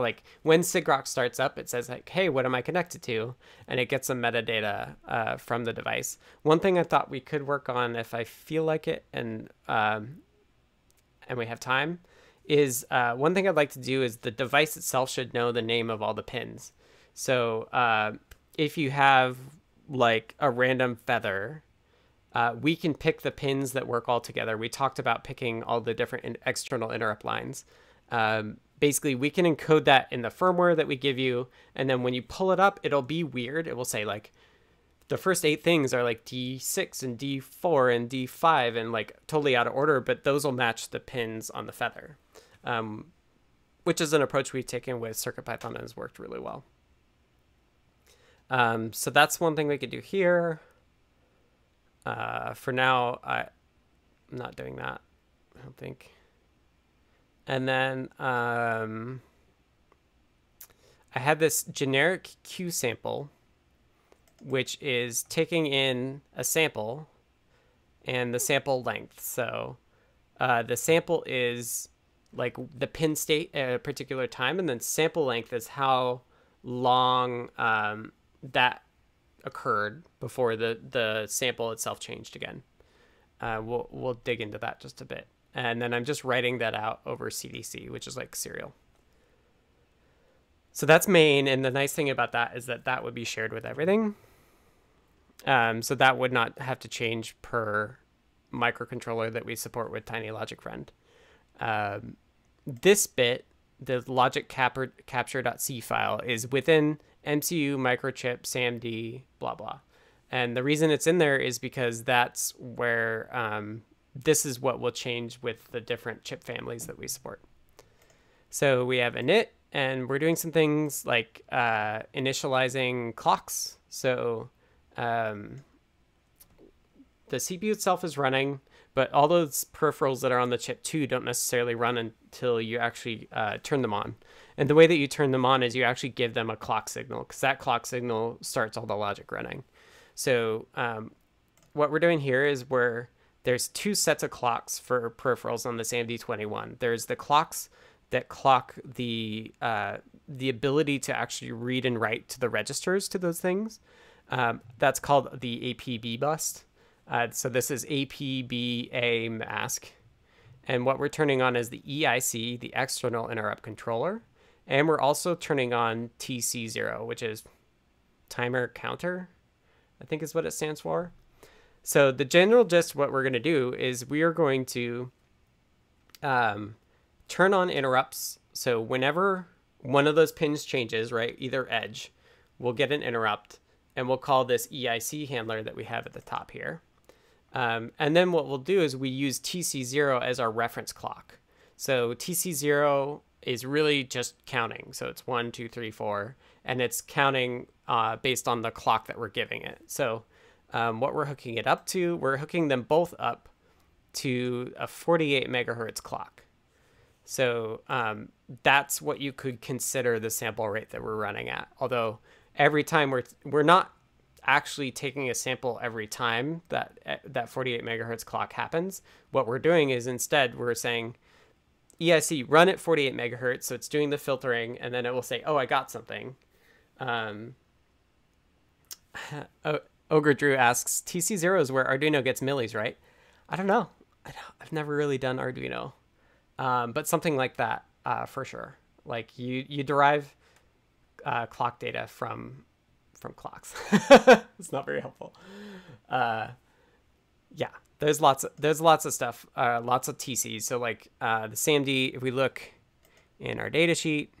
S1: like when sigrok starts up, it says like, "Hey, what am I connected to?" and it gets some metadata uh, from the device. One thing I thought we could work on, if I feel like it, and um, and we have time, is uh, one thing I'd like to do is the device itself should know the name of all the pins. So uh, if you have like a random feather, uh, we can pick the pins that work all together. We talked about picking all the different in external interrupt lines. Um, basically we can encode that in the firmware that we give you and then when you pull it up it'll be weird. It will say like the first eight things are like d6 and d4 and d5 and like totally out of order but those will match the pins on the feather. Um, which is an approach we've taken with circuitpython and has worked really well. Um, so that's one thing we could do here. Uh, for now I, i'm not doing that i don't think and then um, I had this generic Q sample, which is taking in a sample and the sample length. So uh, the sample is like the pin state at a particular time, and then sample length is how long um, that occurred before the, the sample itself changed again. Uh, we'll, we'll dig into that just a bit and then I'm just writing that out over CDC, which is like serial. So that's main, and the nice thing about that is that that would be shared with everything. Um, so that would not have to change per microcontroller that we support with Tiny Logic Friend. Um, this bit, the logic capture, capture.c file, is within MCU, microchip, SAMD, blah, blah. And the reason it's in there is because that's where um, this is what will change with the different chip families that we support. So we have init, and we're doing some things like uh, initializing clocks. So um, the CPU itself is running, but all those peripherals that are on the chip too don't necessarily run until you actually uh, turn them on. And the way that you turn them on is you actually give them a clock signal because that clock signal starts all the logic running. So um, what we're doing here is we're there's two sets of clocks for peripherals on this AMD21. There's the clocks that clock the uh, the ability to actually read and write to the registers to those things. Um, that's called the APB bus. Uh, so this is APBA mask. And what we're turning on is the EIC, the external interrupt controller. And we're also turning on TC0, which is timer counter, I think is what it stands for. So the general gist, what we're going to do is we are going to um, turn on interrupts. So whenever one of those pins changes, right, either edge, we'll get an interrupt, and we'll call this EIC handler that we have at the top here. Um, and then what we'll do is we use TC0 as our reference clock. So TC0 is really just counting. So it's one, two, three, four, and it's counting uh, based on the clock that we're giving it. So um, what we're hooking it up to, we're hooking them both up to a 48 megahertz clock. So um, that's what you could consider the sample rate that we're running at. Although every time we're we're not actually taking a sample every time that that 48 megahertz clock happens. What we're doing is instead we're saying EIC run at 48 megahertz, so it's doing the filtering, and then it will say, "Oh, I got something." Um, <laughs> oh, Ogre Drew asks, TC0 is where Arduino gets millis, right? I don't know. I have never really done Arduino, um, but something like that uh, for sure. Like you, you derive uh, clock data from from clocks. <laughs> it's not very helpful. Uh, yeah, there's lots of there's lots of stuff, uh, lots of TCs. So like uh, the SAMD, if we look in our data sheet,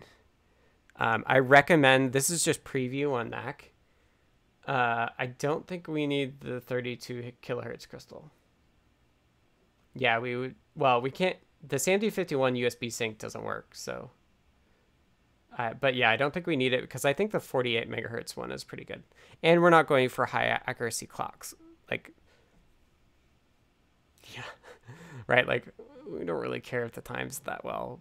S1: um, I recommend this is just preview on Mac. Uh, I don't think we need the 32 kilohertz crystal. Yeah, we would. Well, we can't. The SAMD51 USB sync doesn't work, so. Uh, but yeah, I don't think we need it because I think the 48 megahertz one is pretty good, and we're not going for high accuracy clocks. Like, <laughs> yeah, right. Like, we don't really care if the time's that well.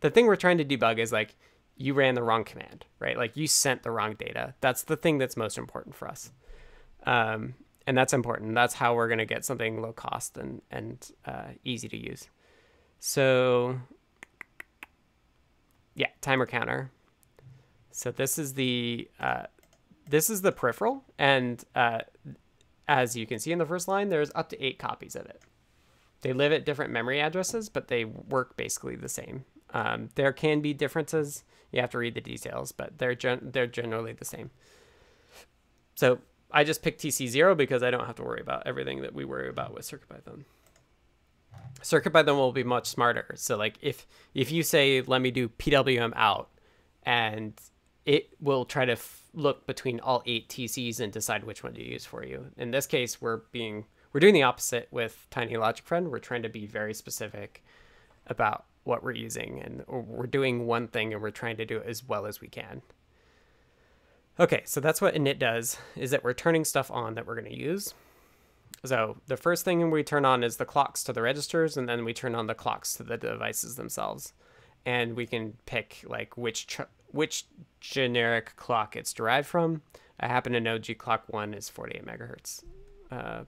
S1: The thing we're trying to debug is like you ran the wrong command, right? Like you sent the wrong data. That's the thing that's most important for us. Um, and that's important. That's how we're going to get something low cost and, and uh, easy to use. So yeah, timer counter. So this is the, uh, this is the peripheral. And uh, as you can see in the first line, there's up to eight copies of it. They live at different memory addresses, but they work basically the same. Um, there can be differences. You have to read the details, but they're gen- they're generally the same. So I just picked TC0 because I don't have to worry about everything that we worry about with CircuitPython. Circuit by then will be much smarter. So like if if you say let me do PWM out, and it will try to f- look between all eight TCs and decide which one to use for you. In this case, we're being we're doing the opposite with Tiny Logic Friend. We're trying to be very specific about what we're using, and we're doing one thing and we're trying to do it as well as we can. Okay, so that's what init does, is that we're turning stuff on that we're going to use. So the first thing we turn on is the clocks to the registers, and then we turn on the clocks to the devices themselves. And we can pick like which which generic clock it's derived from. I happen to know G clock 1 is 48 megahertz. Uh,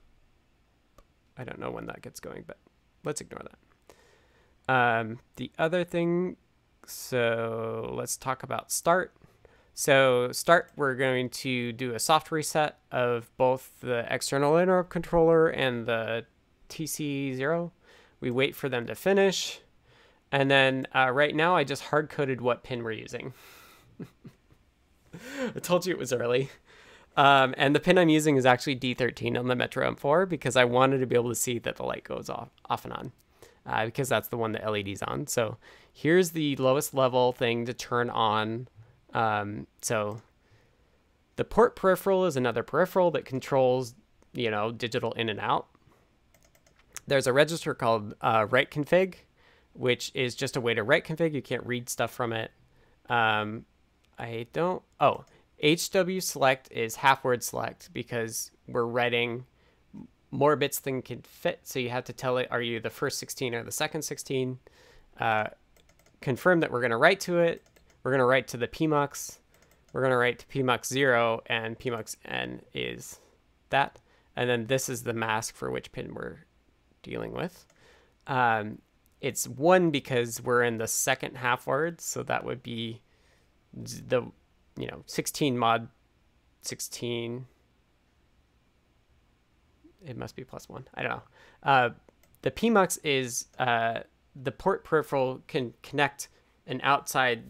S1: I don't know when that gets going, but let's ignore that. Um, the other thing, so let's talk about start. So start, we're going to do a soft reset of both the external interrupt controller and the TC0. We wait for them to finish. And then uh, right now I just hard coded what pin we're using. <laughs> I told you it was early. Um, and the pin I'm using is actually D13 on the Metro M4 because I wanted to be able to see that the light goes off, off and on uh, because that's the one the LED's on. So here's the lowest level thing to turn on. Um, so the port peripheral is another peripheral that controls, you know, digital in and out. There's a register called uh, write config, which is just a way to write config. You can't read stuff from it. Um, I don't. Oh, HW select is half word select because we're writing more bits than can fit. So you have to tell it, are you the first 16 or the second 16? Uh, confirm that we're going to write to it. We're going to write to the PMUX. We're going to write to PMUX 0 and PMUX N is that. And then this is the mask for which pin we're dealing with. Um, it's one because we're in the second half word. So that would be the you know 16 mod 16 it must be plus one. I don't know. Uh, the pmux is uh, the port peripheral can connect an outside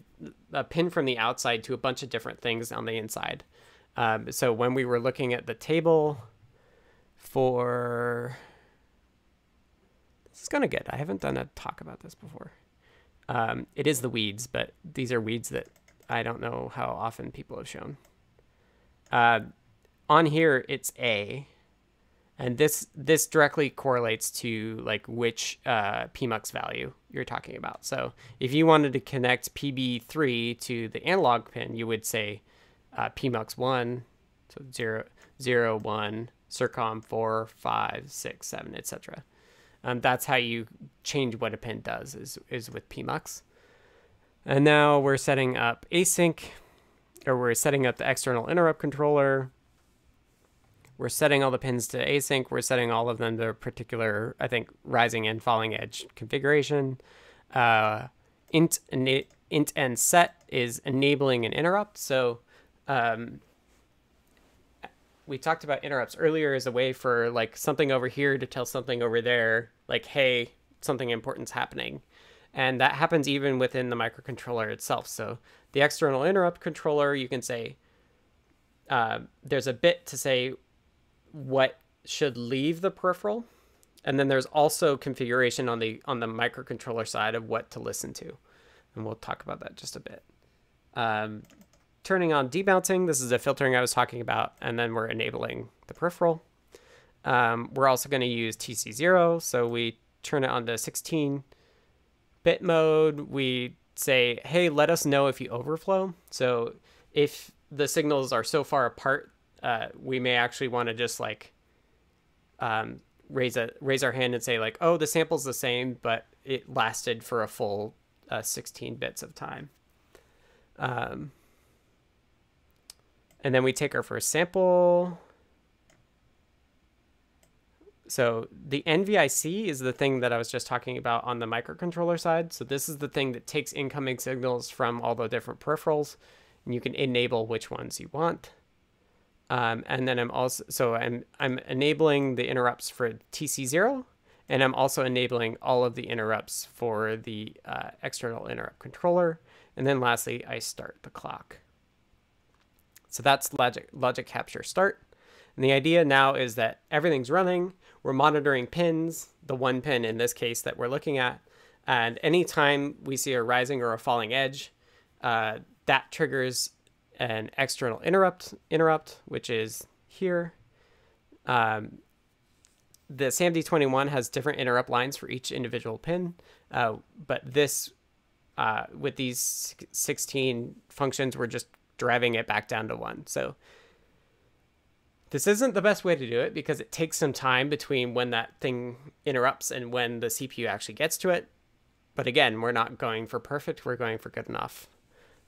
S1: a pin from the outside to a bunch of different things on the inside. Um, so when we were looking at the table for this is gonna get. i haven't done a talk about this before. Um, it is the weeds but these are weeds that I don't know how often people have shown. Uh, on here, it's A, and this this directly correlates to like which uh, PMUX value you're talking about. So if you wanted to connect PB3 to the analog pin, you would say uh, PMUX one, so zero zero one, SERCOM four, five, six, seven, etc. Um, that's how you change what a pin does is is with PMUX. And now we're setting up async, or we're setting up the external interrupt controller. We're setting all the pins to async. We're setting all of them to a particular, I think, rising and falling edge configuration. Uh, int, int and set is enabling an interrupt. So um, we talked about interrupts earlier as a way for like something over here to tell something over there, like, hey, something important's happening. And that happens even within the microcontroller itself. So the external interrupt controller, you can say, uh, there's a bit to say what should leave the peripheral. And then there's also configuration on the on the microcontroller side of what to listen to. And we'll talk about that just a bit. Um, turning on debouncing, this is the filtering I was talking about, and then we're enabling the peripheral. Um, we're also going to use TC0, so we turn it on to 16 bit mode, we say, hey, let us know if you overflow. So if the signals are so far apart, uh, we may actually want to just like um, raise a raise our hand and say like, oh, the sample's the same, but it lasted for a full uh, 16 bits of time. Um, and then we take our first sample. So the NVIC is the thing that I was just talking about on the microcontroller side. So this is the thing that takes incoming signals from all the different peripherals, and you can enable which ones you want. Um, and then I'm also so I'm I'm enabling the interrupts for TC0, and I'm also enabling all of the interrupts for the uh, external interrupt controller. And then lastly, I start the clock. So that's logic logic capture start. And the idea now is that everything's running we're monitoring pins, the one pin in this case that we're looking at. And anytime we see a rising or a falling edge, uh, that triggers an external interrupt, interrupt, which is here. Um, the SAMD21 has different interrupt lines for each individual pin, uh, but this, uh, with these 16 functions, we're just driving it back down to one. So this isn't the best way to do it because it takes some time between when that thing interrupts and when the CPU actually gets to it. But again, we're not going for perfect, we're going for good enough.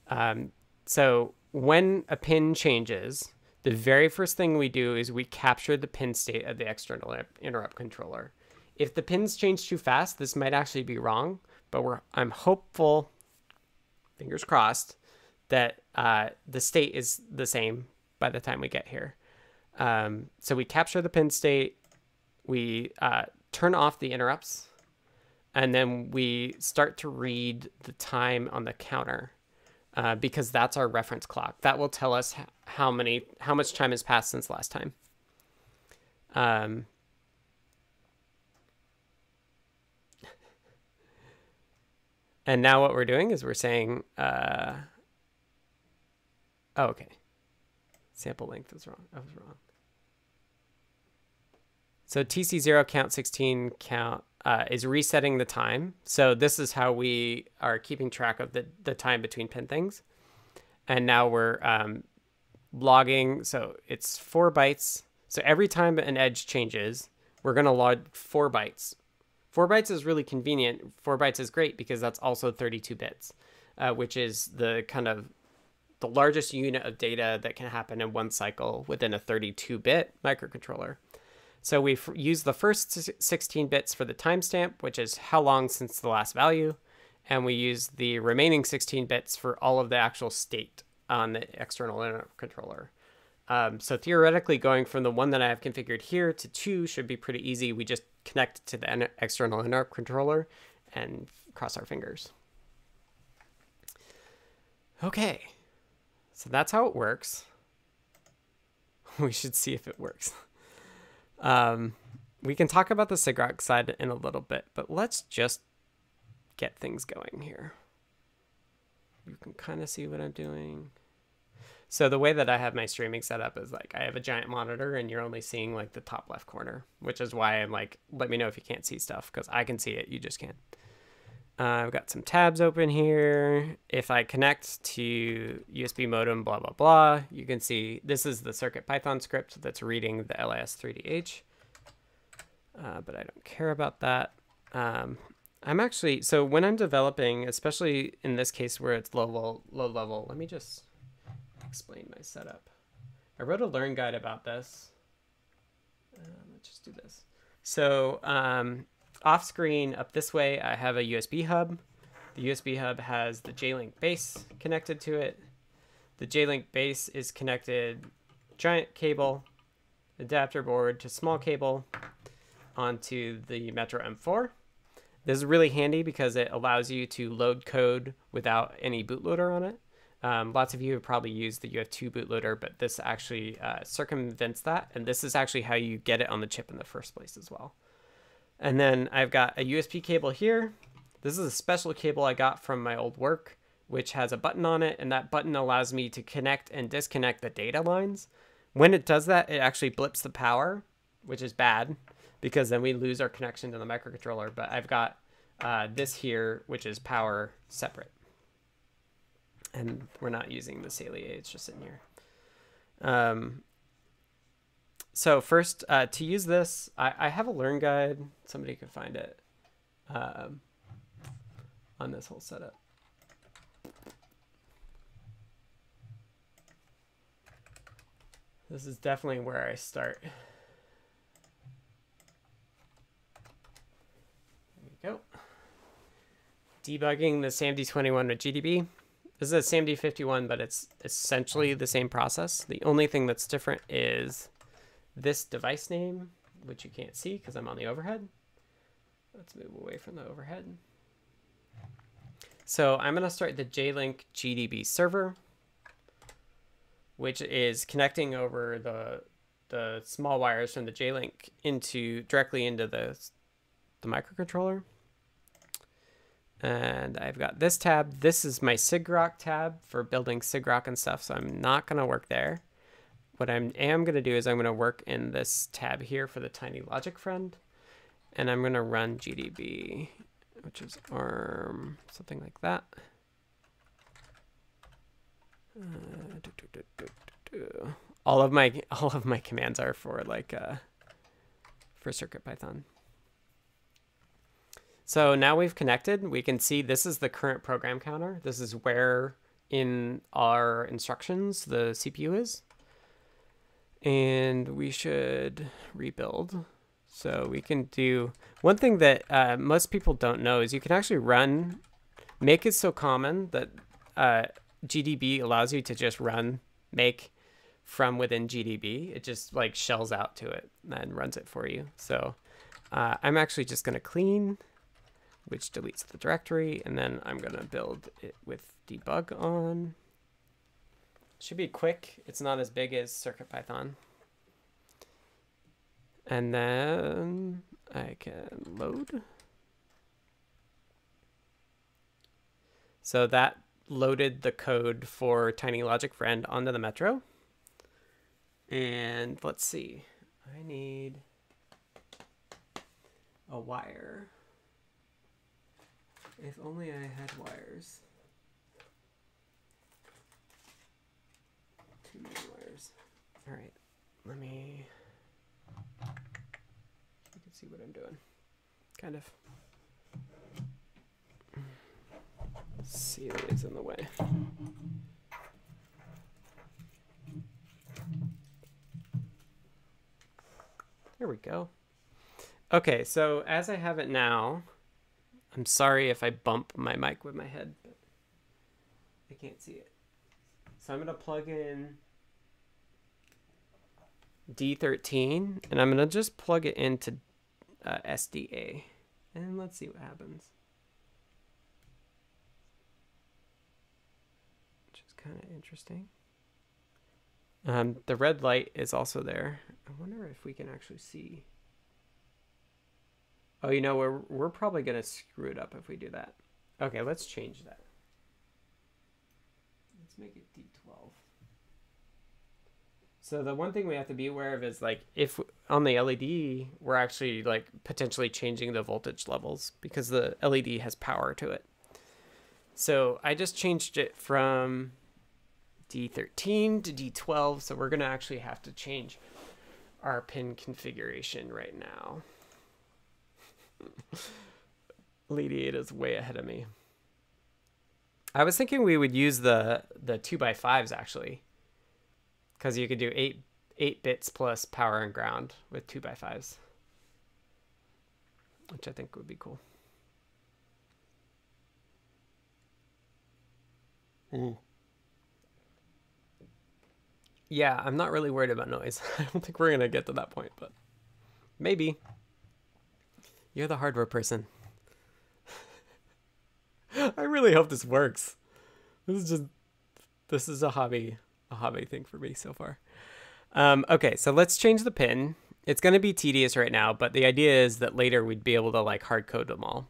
S1: Um, so when a pin changes, the very first thing we do is we capture the pin state of the external interrupt controller. If the pins change too fast, this might actually be wrong, but we're I'm hopeful, fingers crossed, that uh, the state is the same by the time we get here. Um, so we capture the pin state, we uh, turn off the interrupts, and then we start to read the time on the counter uh, because that's our reference clock. That will tell us how many how much time has passed since last time. Um, <laughs> and now what we're doing is we're saying, uh, oh, okay, sample length is wrong. I was wrong. So TC0 count 16 count uh, is resetting the time. So this is how we are keeping track of the, the time between pin things. And now we're um, logging. So it's four bytes. So every time an edge changes, we're going to log four bytes. Four bytes is really convenient. Four bytes is great because that's also 32 bits, uh, which is the kind of the largest unit of data that can happen in one cycle within a 32 bit microcontroller. So we use the first 16 bits for the timestamp, which is how long since the last value. And we use the remaining 16 bits for all of the actual state on the external interrupt controller. Um, so theoretically, going from the one that I have configured here to two should be pretty easy. We just connect to the external interrupt controller and cross our fingers. Okay, so that's how it works. <laughs> We should see if it works. Um, we can talk about the sigrok side in a little bit, but let's just get things going here. You can kind of see what I'm doing. So the way that I have my streaming set up is like I have a giant monitor and you're only seeing like the top left corner, which is why I'm like, let me know if you can't see stuff because I can see it, you just can't. Uh, I've got some tabs open here. If I connect to USB modem, blah, blah, blah, you can see this is the Circuit Python script that's reading the LIS3DH. Uh, but I don't care about that. Um, I'm actually, so when I'm developing, especially in this case where it's low, low, low level, let me just explain my setup. I wrote a learn guide about this. Uh, let's just do this. So um, off screen up this way, I have a USB hub. The USB hub has the J-Link base connected to it. The J-Link base is connected giant cable, adapter board to small cable onto the Metro M4. This is really handy because it allows you to load code without any bootloader on it. Um, lots of you have probably used the UF2 bootloader, but this actually uh, circumvents that, and this is actually how you get it on the chip in the first place as well. And then I've got a USB cable here. This is a special cable I got from my old work, which has a button on it, and that button allows me to connect and disconnect the data lines. When it does that, it actually blips the power, which is bad because then we lose our connection to the microcontroller. But I've got uh, this here, which is power separate. And we're not using the Saleae, it's just in here. Um, so first, uh, to use this, I, I have a learn guide. Somebody could find it um, on this whole setup. This is definitely where I start. There we go. Debugging the SAMD21 with GDB. This is a SAMD51, but it's essentially the same process. The only thing that's different is this device name, which you can't see because I'm on the overhead. Let's move away from the overhead. So I'm going to start the J-Link GDB server, which is connecting over the the small wires from the J-Link into directly into the the microcontroller. And I've got this tab. This is my sigrok tab for building sigrok and stuff, so I'm not going to work there. What I am going to do is I'm going to work in this tab here for the Tiny Logic friend. And I'm going to run GDB, which is ARM, something like that. Uh, do, do, do, all of my <laughs> all of my commands are for like uh, for CircuitPython. So now we've connected, we can see this is the current program counter. This is where in our instructions the CPU is. And we should rebuild. So we can do, one thing that uh, most people don't know is you can actually run, make it so common that uh, GDB allows you to just run make from within GDB. It just like shells out to it and runs it for you. So uh, I'm actually just going to clean which deletes the directory, and then I'm going to build it with debug on. Should be quick. It's not as big as CircuitPython. And then I can load. So that loaded the code for Tiny Logic Friend onto the Metro. And let's see, I need a wire. If only I had wires. Wires. Alright, let me... You can see what I'm doing. Kind of. See what is in the way. There we go. Okay, so as I have it now, I'm sorry if I bump my mic with my head, but I can't see it. So I'm going to plug in D13 and I'm to just plug it into uh, SDA and let's see what happens. Which is kind of interesting. Um, the red light is also there. I wonder if we can actually see. Oh, you know, we're, we're probably going to screw it up if we do that. Okay, let's change that. Let's make it D12. So the one thing we have to be aware of is like if on the LED, we're actually like potentially changing the voltage levels because the LED has power to it. So I just changed it from D13 to D12. So we're going to actually have to change our pin configuration right now. <laughs> Lady Ada is way ahead of me. I was thinking we would use the the 2 by 5s actually. Because you could do 8, 8 bits plus power and ground with 2 by 5s Which I think would be cool. Mm. Yeah, I'm not really worried about noise. <laughs> I don't think we're going to get to that point, but maybe. You're the hardware person. <laughs> I really hope this works. This is just this is a hobby a hobby thing for me so far. Um, okay, so let's change the pin. It's going to be tedious right now, but the idea is that later we'd be able to like hard code them all.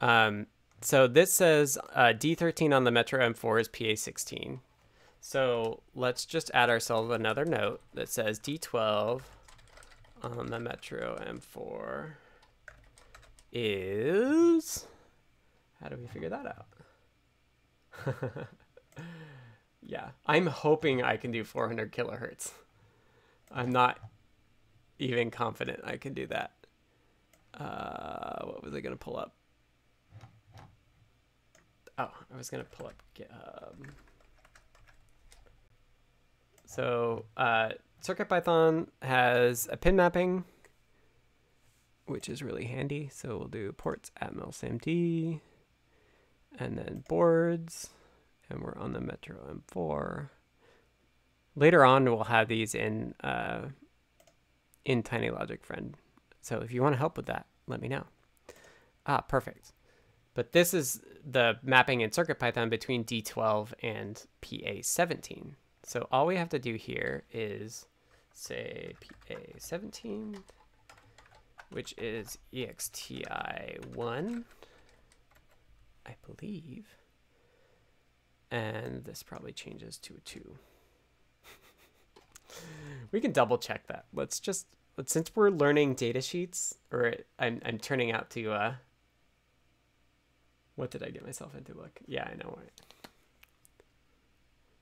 S1: Um, so this says uh, D13 on the Metro M4 is PA16. So let's just add ourselves another note that says D12 on the Metro M4 is how do we figure that out? <laughs> yeah, I'm hoping I can do 400 kilohertz. I'm not even confident I can do that. Uh, what was I gonna pull up? Oh, I was gonna pull up GitHub. So uh, CircuitPython has a pin mapping which is really handy. So we'll do ports Atmel SAMD and then boards, and we're on the Metro M4. Later on, we'll have these in uh, in Tiny Logic Friend. So if you want to help with that, let me know. Ah, perfect. But this is the mapping in CircuitPython between D12 and PA17. So all we have to do here is say PA17, which is EXTI1, I believe. And this probably changes to a 2. we can double check that. Let's just, since we're learning data sheets, or I'm, I'm turning out to, uh, what did I get myself into? Look, yeah, I know. What.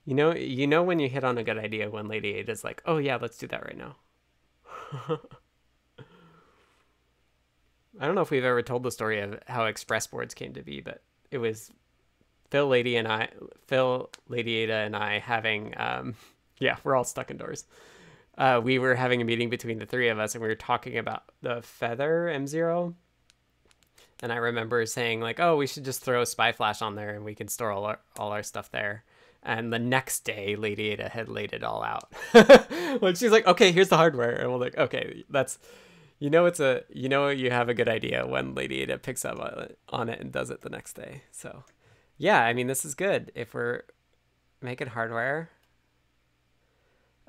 S1: You know, you know when you hit on a good idea when Lady Ada is like, "Oh yeah, let's do that right now." <laughs> I don't know if we've ever told the story of how Express boards came to be, but it was Phil, Lady, and I, Phil, Lady Ada, and I having, um, yeah, we're all stuck indoors. Uh, we were having a meeting between the three of us, and we were talking about the Feather M Zero. And I remember saying like, "Oh, we should just throw a SPI flash on there, and we can store all our all our stuff there." And the next day, Lady Ada had laid it all out. <laughs> like she's like, "Okay, here's the hardware," and we're like, "Okay, that's." You know it's a you know you have a good idea when Lady Ada picks up on it and does it the next day. So, yeah, I mean this is good if we're making hardware.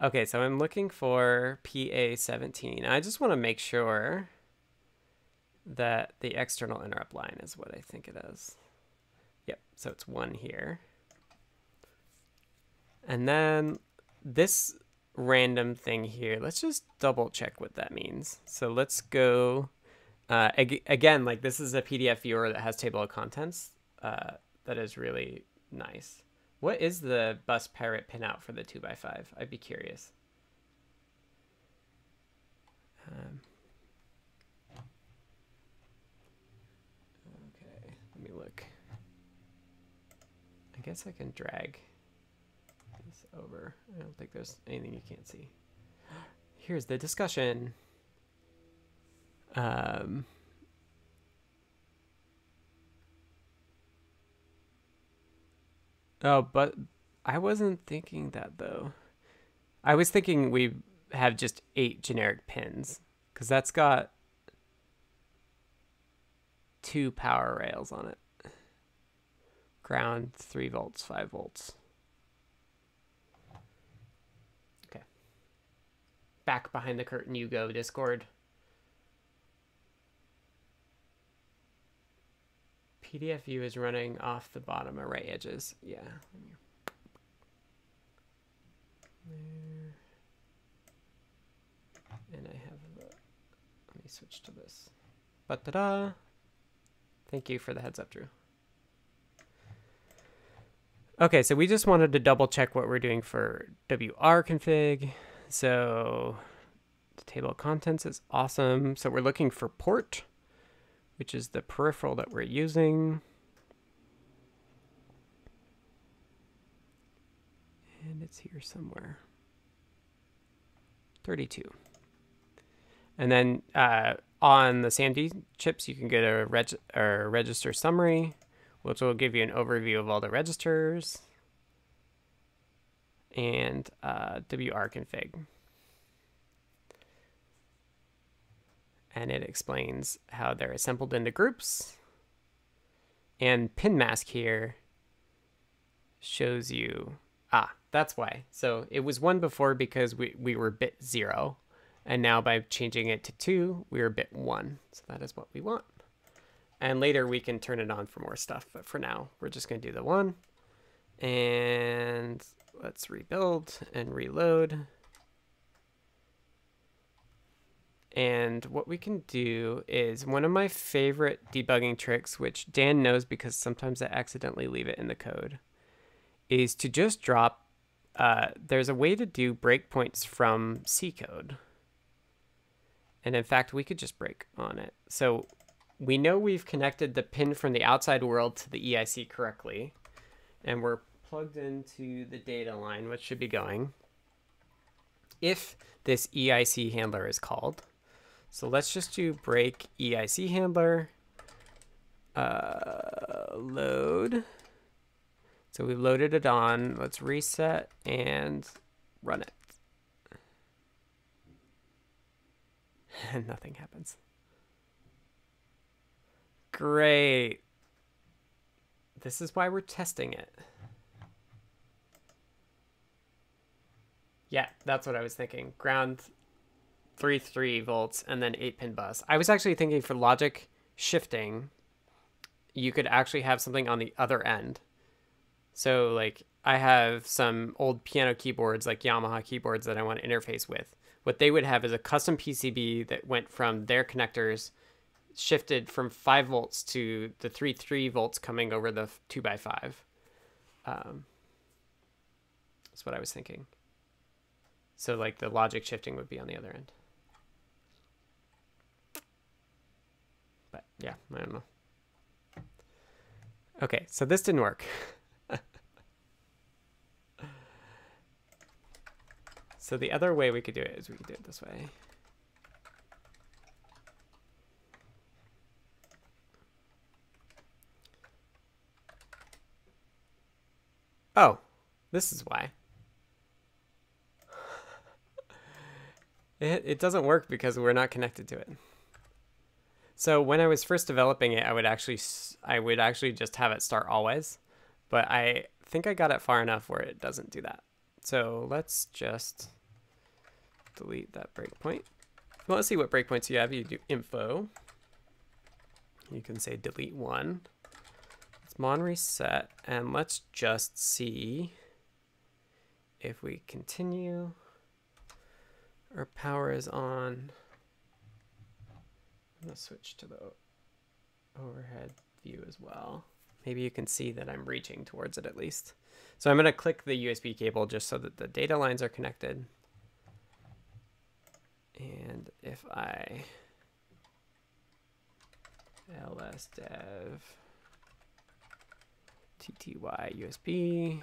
S1: Okay, so I'm looking for PA17. I just want to make sure that the external interrupt line is what I think it is. Yep, so it's one here. And then this random thing here, let's just double check what that means. So let's go, uh, ag again, like this is a PDF viewer that has table of contents. Uh, that is really nice. What is the bus pirate pinout for the 2x5? I'd be curious. Um, okay, let me look. I guess I can drag this over. I don't think there's anything you can't see. <gasps> Here's the discussion. Um, oh, but I wasn't thinking that though. I was thinking we have just eight generic pins because that's got two power rails on it. Ground, 3 volts, 5 volts. Okay. Back behind the curtain you go, Discord. PDF view is running off the bottom array edges. Yeah. There. And I have the, let me switch to this. But da Thank you for the heads up, Drew. Okay, so we just wanted to double check what we're doing for WR config. So the table of contents is awesome. So we're looking for port, which is the peripheral that we're using. And it's here somewhere. 32. And then uh, on the SAMD chips, you can get a, reg a register summary, which will give you an overview of all the registers and uh, wrconfig. And it explains how they're assembled into groups. And pin mask here shows you, ah, that's why. So it was one before because we, we were bit zero. And now by changing it to two, we are bit one. So that is what we want. And later we can turn it on for more stuff. But for now, we're just going to do the one. And let's rebuild and reload. And what we can do is one of my favorite debugging tricks, which Dan knows because sometimes I accidentally leave it in the code, is to just drop. Uh, there's a way to do breakpoints from C code. And in fact, we could just break on it. So we know we've connected the pin from the outside world to the EIC correctly. And we're plugged into the data line, which should be going, if this EIC handler is called. So let's just do break EIC handler, uh, load. So we've loaded it on. Let's reset and run it. And <laughs> nothing happens. Great. This is why we're testing it. Yeah, that's what I was thinking. Ground three three volts and then eight pin bus. I was actually thinking for logic shifting, you could actually have something on the other end. So like I have some old piano keyboards like Yamaha keyboards that I want to interface with. What they would have is a custom PCB that went from their connectors shifted from 5 volts to the 3 3 volts coming over the 2 by 5 um, that's what i was thinking so like the logic shifting would be on the other end but yeah i don't know okay so this didn't work <laughs> so the other way we could do it is we could do it this way Oh, this is why. <laughs> It, it doesn't work because we're not connected to it. So when I was first developing it, I would actually I would actually just have it start always, but I think I got it far enough where it doesn't do that. So let's just delete that breakpoint. Want to see what breakpoints you have, you do info. You can say delete one. Let's mon reset and let's just see if we continue. Our power is on. I'm gonna switch to the overhead view as well. Maybe you can see that I'm reaching towards it at least. So I'm gonna click the USB cable just so that the data lines are connected. And if I ls dev TTY USB.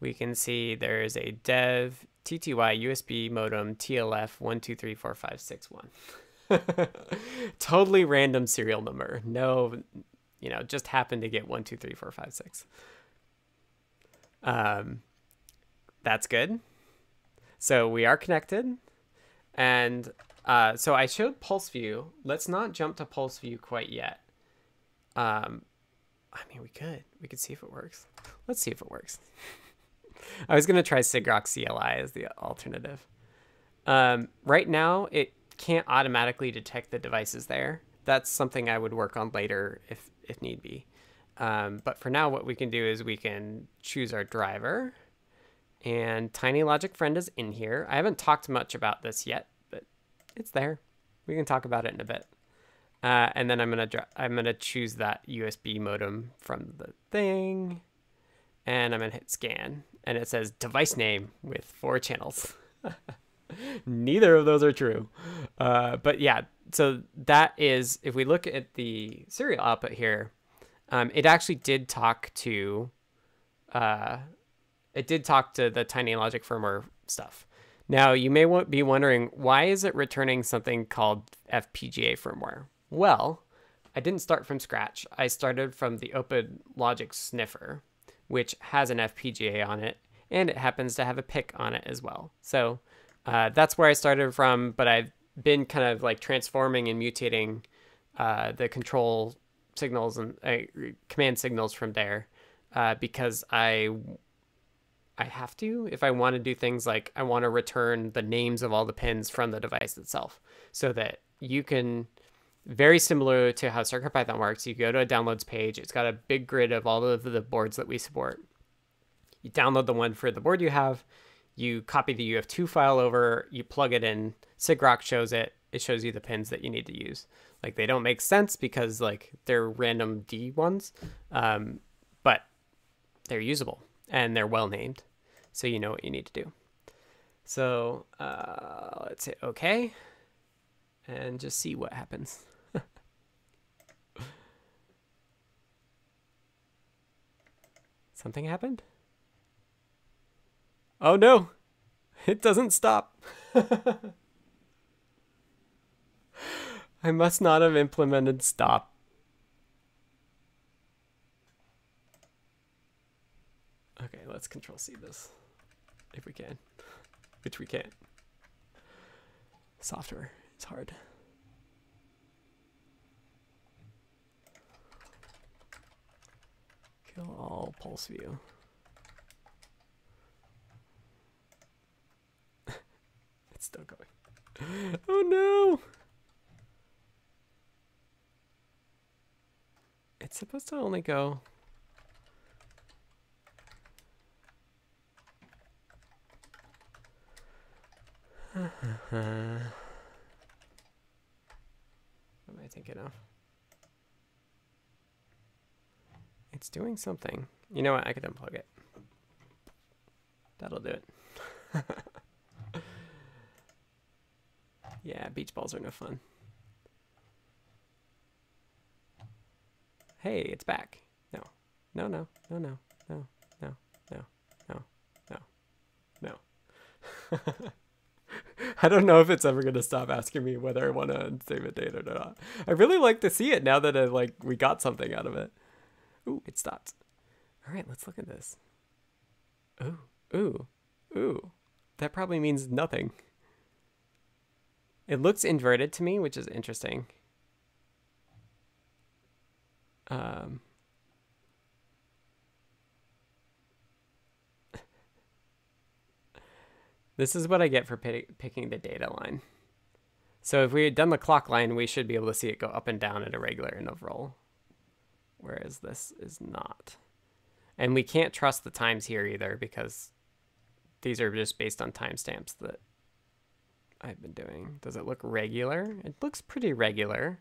S1: We can see there's a dev TTY USB modem TLF 1234561. <laughs> totally random serial number. No, you know, just happened to get 123456. Um, that's good. So we are connected. And uh, so I showed PulseView. Let's not jump to PulseView quite yet. Um, I mean, we could. We could see if it works. Let's see if it works. <laughs> I was to try Sigrok CLI as the alternative. Um, right now, it can't automatically detect the devices there. That's something I would work on later if, if need be. Um, but for now, what we can do is we can choose our driver. And Tiny Logic Friend is in here. I haven't talked much about this yet, but it's there. We can talk about it in a bit. Uh, and then I'm gonna I'm gonna choose that USB modem from the thing, and I'm gonna hit scan, and it says device name with four channels. <laughs> Neither of those are true, uh, but yeah. So that is if we look at the serial output here, um, it actually did talk to, uh, it did talk to the Tiny Logic firmware stuff. Now you may be wondering why is it returning something called FPGA firmware? Well, I didn't start from scratch. I started from the Open Logic Sniffer, which has an FPGA on it, and it happens to have a PIC on it as well. So uh, that's where I started from, but I've been kind of like transforming and mutating uh, the control signals and uh, command signals from there uh, because I I have to if I want to do things like I want to return the names of all the pins from the device itself so that you can very similar to how CircuitPython works. You go to a downloads page. It's got a big grid of all of the boards that we support. You download the one for the board you have. You copy the UF2 file over. You plug it in. Sigrok shows it. It shows you the pins that you need to use. Like they don't make sense because like they're random D ones, um, but they're usable and they're well named, so you know what you need to do. So uh, let's hit OK and just see what happens. Something happened? Oh no! It doesn't stop. <laughs> I must not have implemented stop. Okay, let's control C this. If we can. Which we can't. Software. It's hard. Show all PulseView. <laughs> it's still going. oh no! It's supposed to only go what am I thinking of? It's doing something. You know what? I could unplug it. That'll do it. <laughs> yeah, beach balls are no fun. Hey, it's back. No. No, no, no, no, no, no, no, no, no, no. <laughs> I don't know if it's ever gonna stop asking me whether I want to save a date or not. I really like to see it now that I, like we got something out of it. Ooh, it stopped. All right, let's look at this. Ooh, ooh, ooh. That probably means nothing. It looks inverted to me, which is interesting. Um, this is what I get for picking the data line. So if we had done the clock line, we should be able to see it go up and down at a regular interval, whereas this is not. And we can't trust the times here either because these are just based on timestamps that I've been doing. Does it look regular? It looks pretty regular.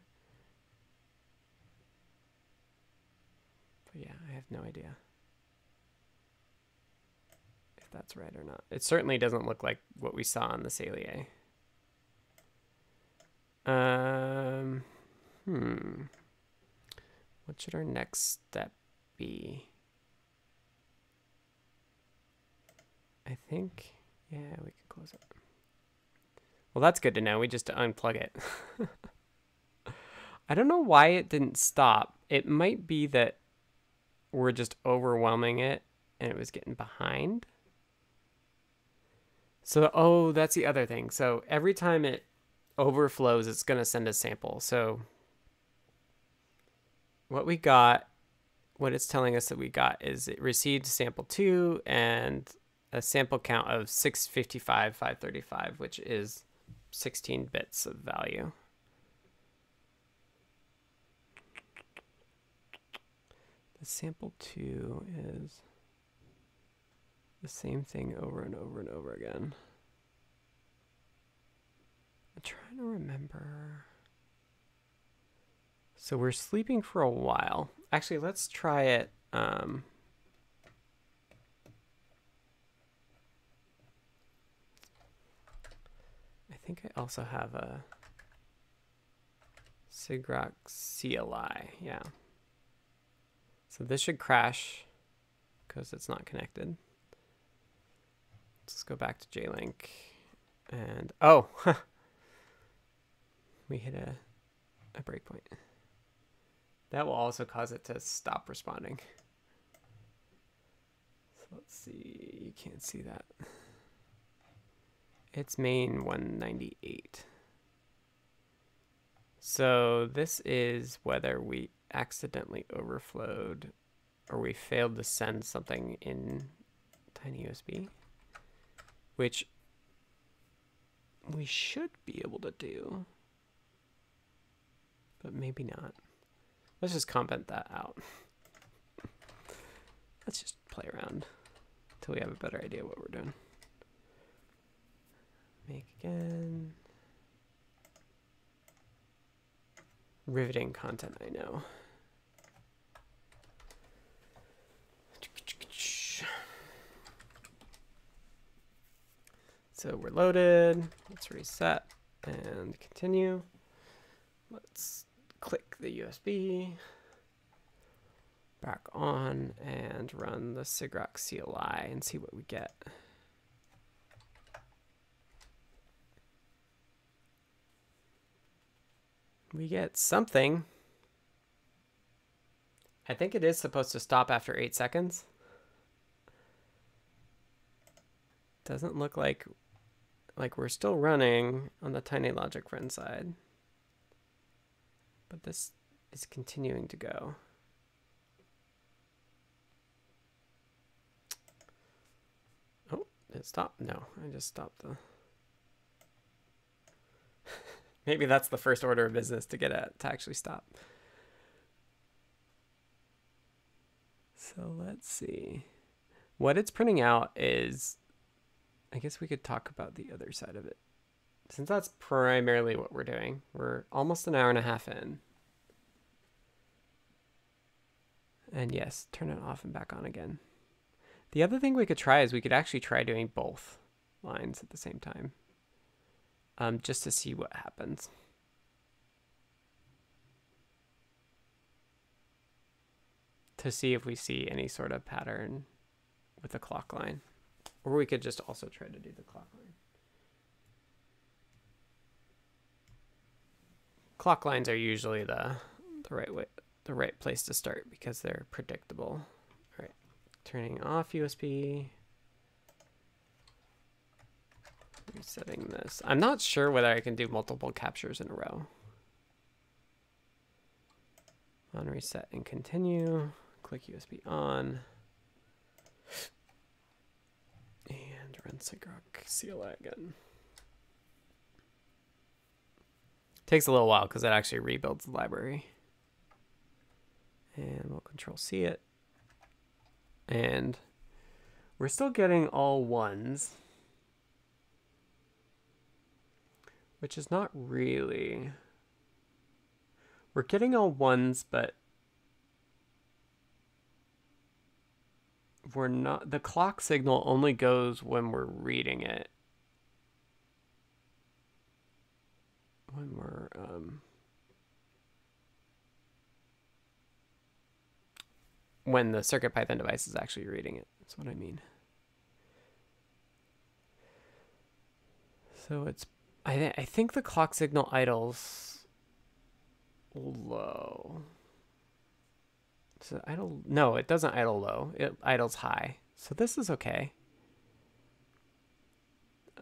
S1: But yeah, I have no idea if that's right or not. It certainly doesn't look like what we saw on the Saleae. Um, hmm. What should our next step be? I think, yeah, we can close it. Well, that's good to know. We just unplug it. <laughs> I don't know why it didn't stop. It might be that we're just overwhelming it and it was getting behind. So, oh, that's the other thing. So every time it overflows, it's going to send a sample. So what we got, what it's telling us that we got is it received sample two and a sample count of 655, 535, which is 16 bits of value. The sample two is the same thing over and over and over again. I'm trying to remember. So we're sleeping for a while. Actually, let's try it. Um, I think I also have a sigrok CLI. Yeah. So this should crash because it's not connected. Let's go back to JLink. And, oh, <laughs> we hit a, a breakpoint. That will also cause it to stop responding. So let's see, you can't see that. It's main 198. So this is whether we accidentally overflowed or we failed to send something in TinyUSB, which we should be able to do, but maybe not. Let's just comment that out. Let's just play around until we have a better idea what we're doing. Make again. Riveting content, I know. So we're loaded. Let's reset and continue. Let's click the USB back on and run the sigrok CLI and see what we get. We get something. I think it is supposed to stop after eight seconds. Doesn't look like like we're still running on the TinyLogic run side. But this is continuing to go. Oh, it stopped. No, I just stopped the... <laughs> Maybe that's the first order of business to get at, to actually stop. So let's see. What it's printing out is, I guess we could talk about the other side of it. Since that's primarily what we're doing, we're almost an hour and a half in. And yes, turn it off and back on again. The other thing we could try is we could actually try doing both lines at the same time. Um, just to see what happens. To see if we see any sort of pattern with the clock line. Or we could just also try to do the clock line. Clock lines are usually the the right way the right place to start because they're predictable. All right, turning off USB. Resetting this. I'm not sure whether I can do multiple captures in a row. On reset and continue. Click USB on. And run Sigrok CLI again. Takes a little while because it actually rebuilds the library. And we'll control C it. And we're still getting all ones. Which is not really... We're getting all ones, but we're not... The clock signal only goes when we're reading it. When we're... Um, when the CircuitPython device is actually reading it. That's what I mean. So it's, I, th I think the clock signal idles low. So idle, no, it doesn't idle low. It idles high. So this is okay.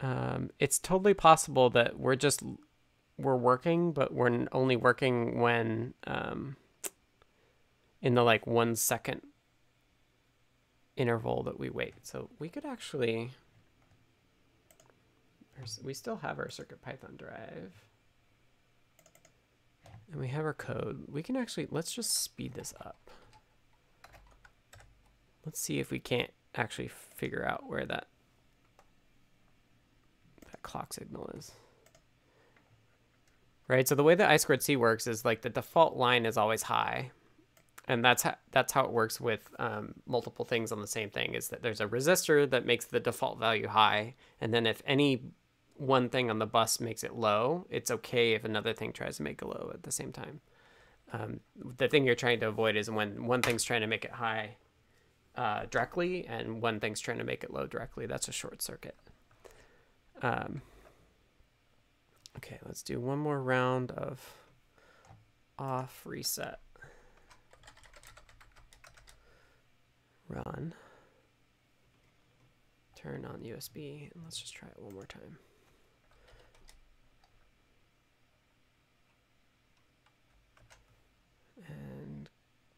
S1: Um, it's totally possible that we're just, we're working, but we're only working when, um, in the like one second interval that we wait. So we could actually, we still have our CircuitPython drive and we have our code. We can actually, let's just speed this up. Let's see if we can't actually figure out where that, that clock signal is. Right, so the way that I squared C works is like the default line is always high, and that's how that's how it works with um, multiple things on the same thing is that there's a resistor that makes the default value high and then if any one thing on the bus makes it low it's okay if another thing tries to make it low at the same time. Um, the thing you're trying to avoid is when one thing's trying to make it high uh, directly and one thing's trying to make it low directly. That's a short circuit. Um, okay let's do one more round of off reset run, turn on USB, and let's just try it one more time. And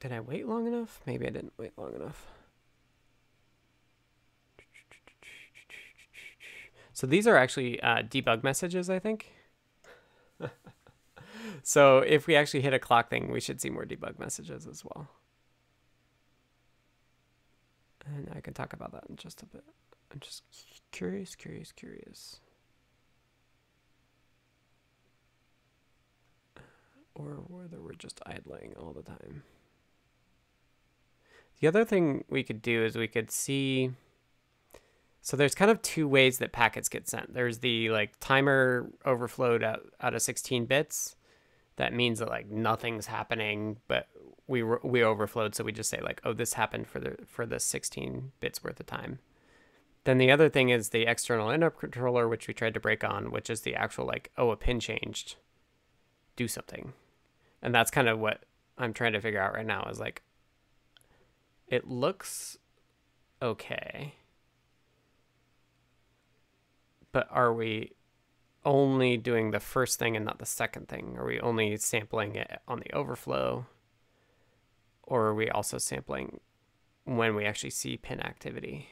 S1: did I wait long enough? Maybe I didn't wait long enough. So these are actually uh, debug messages, I think. So if we actually hit a clock thing, we should see more debug messages as well. And I can talk about that in just a bit. I'm just curious, curious, curious. Or whether we're just idling all the time. The other thing we could do is we could see. So there's kind of two ways that packets get sent. There's the like timer overflowed out, out of 16 bits. That means that like nothing's happening, but we we overflowed, so we just say like, oh, this happened for the for the 16 bits worth of time. Then the other thing is the external interrupt intercontroller, which we tried to break on, which is the actual like, oh, a pin changed, do something, and that's kind of what I'm trying to figure out right now. Is like, it looks okay, but are we only doing the first thing and not the second thing? Are we only sampling it on the overflow? or are we also sampling when we actually see pin activity?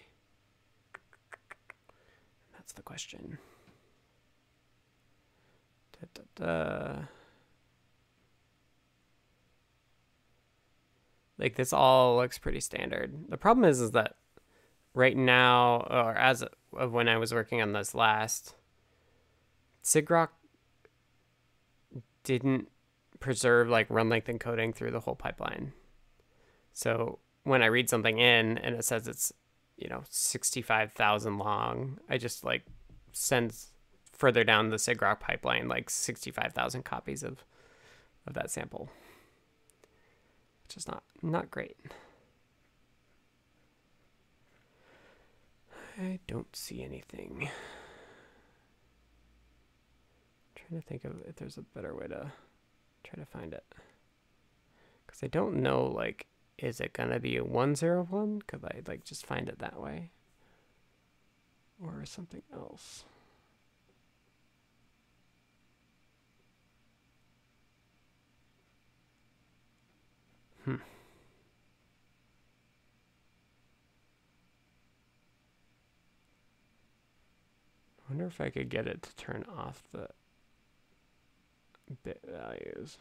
S1: That's the question. Da, da, da. Like this all looks pretty standard. The problem is, is that right now, or as of when I was working on this last, sigrok didn't preserve like run length encoding through the whole pipeline. So when I read something in and it says it's, you know, 65,000 long, I just like send further down the sigrok pipeline like 65,000 copies of of that sample. Which is not not great. I don't see anything. I'm trying to think of if there's a better way to try to find it. Cuz I don't know like is it going to be a 101 cuz I like just find it that way or something else. Hmm. Wonder if I could get it to turn off the bit values.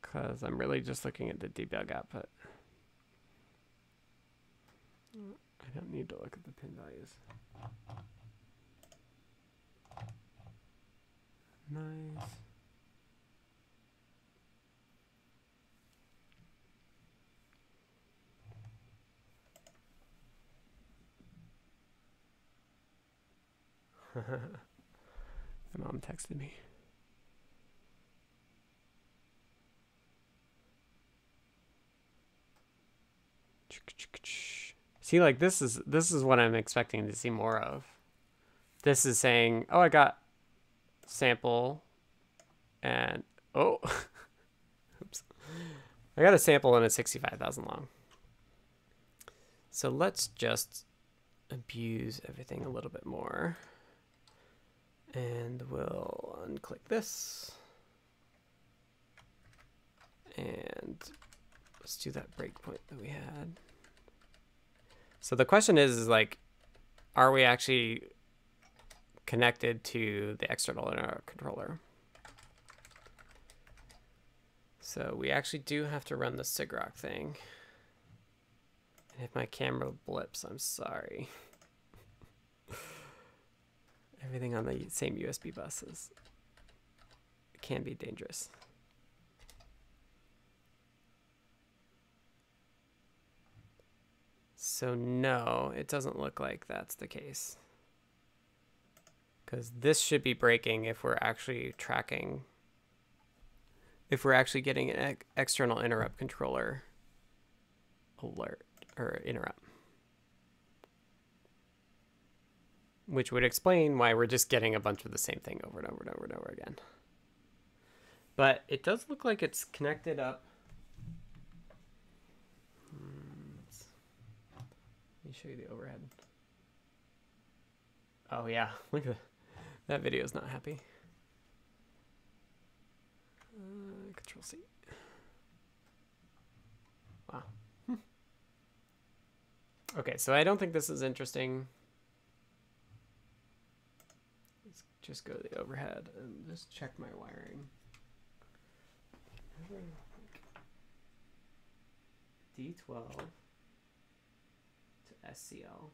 S1: Because I'm really just looking at the debug output. I don't need to look at the pin values. Nice. <laughs> My mom texted me. See, like this is this is what I'm expecting to see more of. This is saying, "Oh, I got sample, and <laughs> oh, oops, I got a sample and it's sixty-five thousand long." So let's just abuse everything a little bit more. And we'll unclick this. And let's do that breakpoint that we had. So the question is, is like, are we actually connected to the external controller? So we actually do have to run the sigrok thing. And if my camera blips, I'm sorry. <laughs> Everything on the same USB buses can be dangerous. So no, it doesn't look like that's the case. Because this should be breaking if we're actually tracking, if we're actually getting an external interrupt controller alert or interrupt. Which would explain why we're just getting a bunch of the same thing over and over and over and over again. But it does look like it's connected up. Hmm, let me show you the overhead. Oh yeah, <laughs> look at that. That video is not happy. Uh, control C. Wow. <laughs> Okay, so I don't think this is interesting. Just go to the overhead and just check my wiring. D12 to SCL.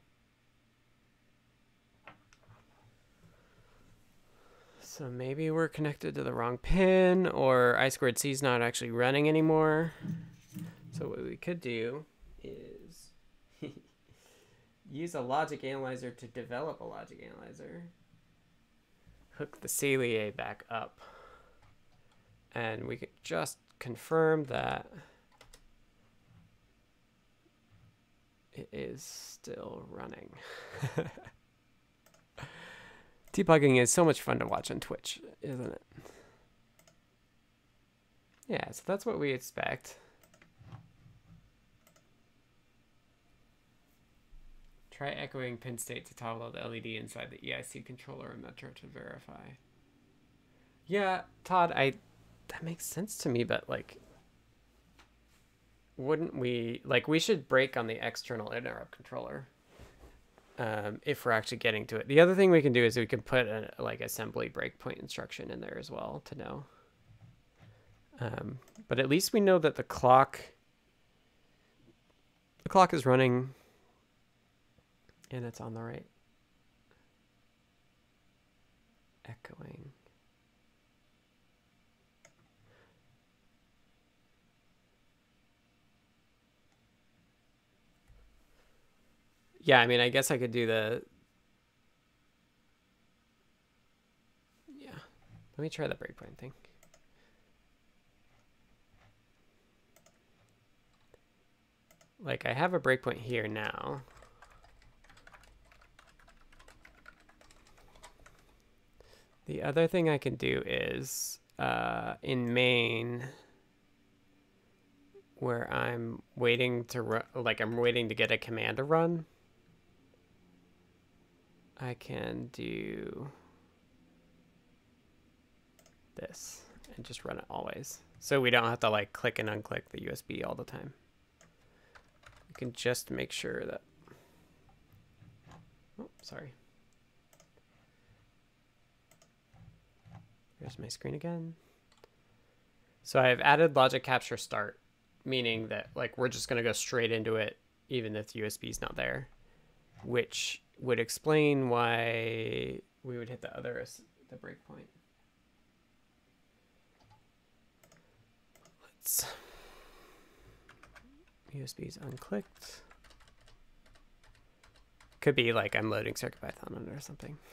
S1: So maybe we're connected to the wrong pin or I squared C is not actually running anymore. So what we could do is <laughs> use a logic analyzer to develop a logic analyzer hook the Saleae back up. And we can just confirm that it is still running. <laughs> Debugging is so much fun to watch on Twitch, isn't it? Yeah, so that's what we expect. Try echoing pin state to toggle the LED inside the EIC controller and Metro to verify. Yeah, Todd, I that makes sense to me, but like wouldn't we like we should break on the external interrupt controller um, if we're actually getting to it. The other thing we can do is we can put a like assembly breakpoint instruction in there as well to know. Um, but at least we know that the clock the clock is running and it's on the right. Echoing. Yeah, I mean, I guess I could do the. Yeah. Let me try the breakpoint thing. Like, I have a breakpoint here now. The other thing I can do is uh, in main where I'm waiting to run, like I'm waiting to get a command to run. I can do this and just run it always. So we don't have to like click and unclick the USB all the time. We can just make sure that, oh, sorry. Here's my screen again. So I've added logic capture start, meaning that like we're just going to go straight into it even if the USB is not there, which would explain why we would hit the other the breakpoint. Let's USB's unclicked. Could be like I'm loading CircuitPython on it or something. <laughs>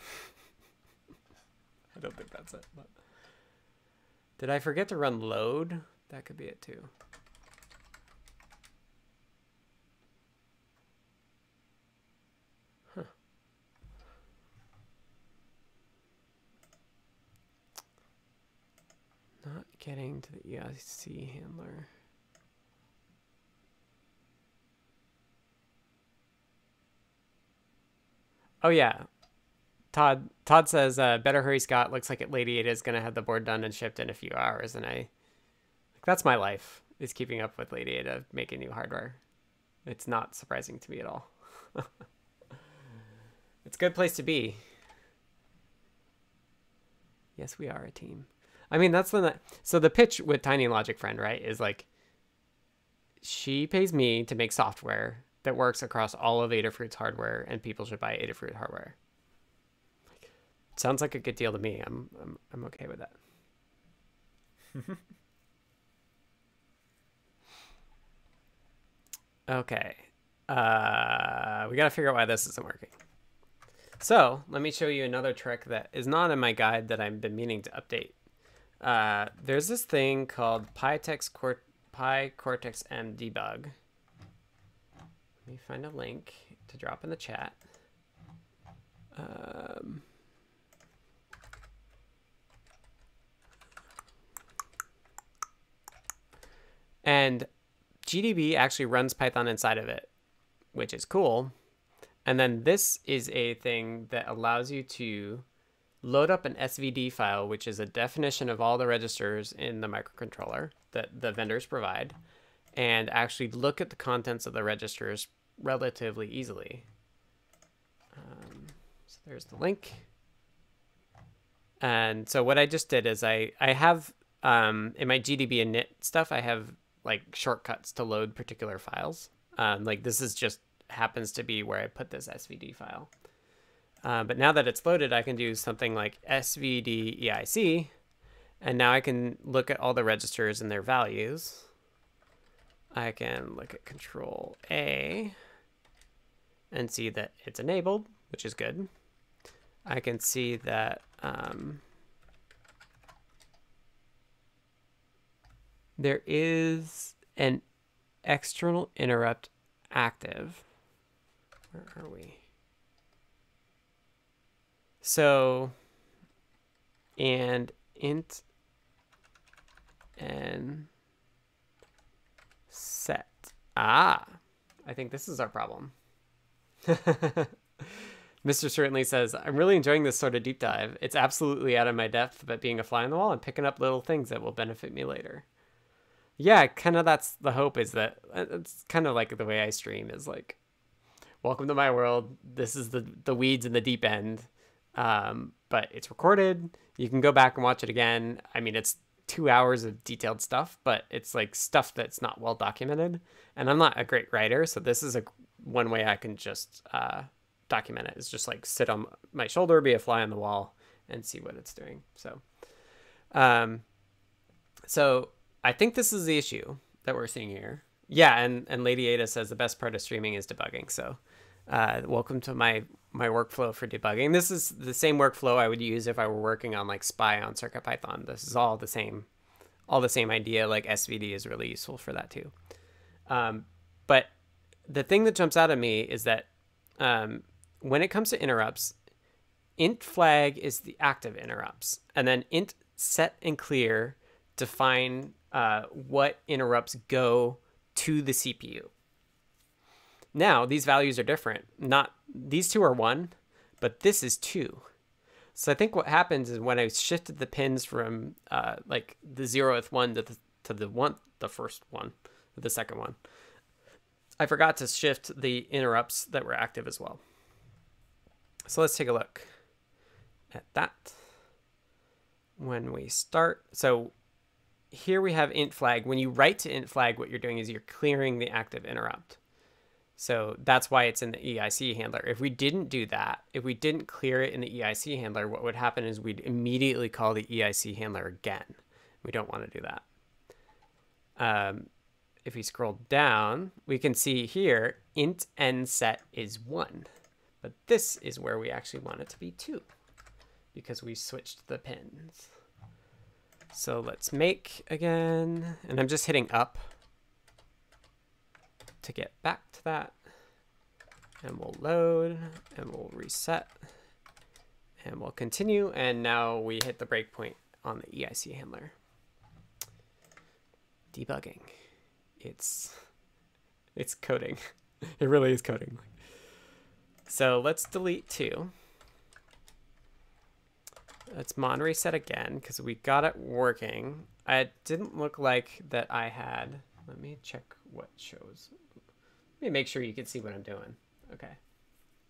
S1: I don't think that's it, but did I forget to run load? That could be it too. Not getting to the EIC handler. Oh yeah. Todd Todd says, uh, better hurry, Scott. Looks like it Lady Ada is gonna have the board done and shipped in a few hours, and I like that's my life is keeping up with Lady Ada making new hardware. It's not surprising to me at all. <laughs> it's a good place to be. Yes, we are a team. I mean, that's the so the pitch with Tiny Logic Friend, right, is like she pays me to make software that works across all of Adafruit's hardware, and people should buy Adafruit hardware. Sounds like a good deal to me. I'm I'm I'm okay with that. <laughs> okay. Uh, we got to figure out why this isn't working. So let me show you another trick that is not in my guide that I've been meaning to update. Uh, there's this thing called PyTex Cort PyCortex M debug. Let me find a link to drop in the chat. Um, and GDB actually runs Python inside of it, which is cool. And then this is a thing that allows you to load up an SVD file, which is a definition of all the registers in the microcontroller that the vendors provide, and actually look at the contents of the registers relatively easily. Um, so there's the link. And so what I just did is I, I have um, in my GDB init stuff, I have like shortcuts to load particular files. Um, like this is just happens to be where I put this SVD file. Uh, but now that it's loaded, I can do something like svd eic, and now I can look at all the registers and their values. I can look at control A and see that it's enabled, which is good. I can see that um, there is an external interrupt active. Where are we? So, and int and set. Ah, I think this is our problem. <laughs> Mr. Certainly says, I'm really enjoying this sort of deep dive. It's absolutely out of my depth, but being a fly on the wall and picking up little things that will benefit me later. Yeah, kind of that's the hope is that uh, it's kind of like the way I stream is like, welcome to my world. This is the, the weeds in the deep end. Um, but it's recorded. You can go back and watch it again. I mean, it's two hours of detailed stuff, but it's like stuff that's not well documented. And I'm not a great writer, so this is a one way I can just uh, document it is just like sit on my shoulder, be a fly on the wall, and see what it's doing. So, um, so I think this is the issue that we're seeing here. Yeah, and and Lady Ada says the best part of streaming is debugging. So, uh, welcome to my my workflow for debugging. This is the same workflow I would use if I were working on like SPI on CircuitPython. This is all the same, all the same idea. Like SVD is really useful for that too. Um, but the thing that jumps out at me is that um, when it comes to interrupts, int flag is the active interrupts, and then int set and clear define uh, what interrupts go to the CPU. Now these values are different. Not these two are one, but this is two. So I think what happens is when I shifted the pins from uh, like the zeroth one to the, to the one, the first one, the second one, I forgot to shift the interrupts that were active as well. So let's take a look at that. When we start, so here we have int flag. When you write to int flag, what you're doing is you're clearing the active interrupt. So that's why it's in the EIC handler. If we didn't do that, if we didn't clear it in the EIC handler, what would happen is we'd immediately call the EIC handler again. We don't want to do that. Um, if we scroll down, we can see here int n set is 1. But this is where we actually want it to be 2 because we switched the pins. So let's make again, and I'm just hitting up to get back to that. And we'll load, and we'll reset, and we'll continue, and now we hit the breakpoint on the EIC handler. Debugging. It's, it's coding. <laughs> it really is coding. So let's delete two. Let's mon reset again because we got it working. It didn't look like that I had. Let me check what shows. Let me make sure you can see what I'm doing. Okay.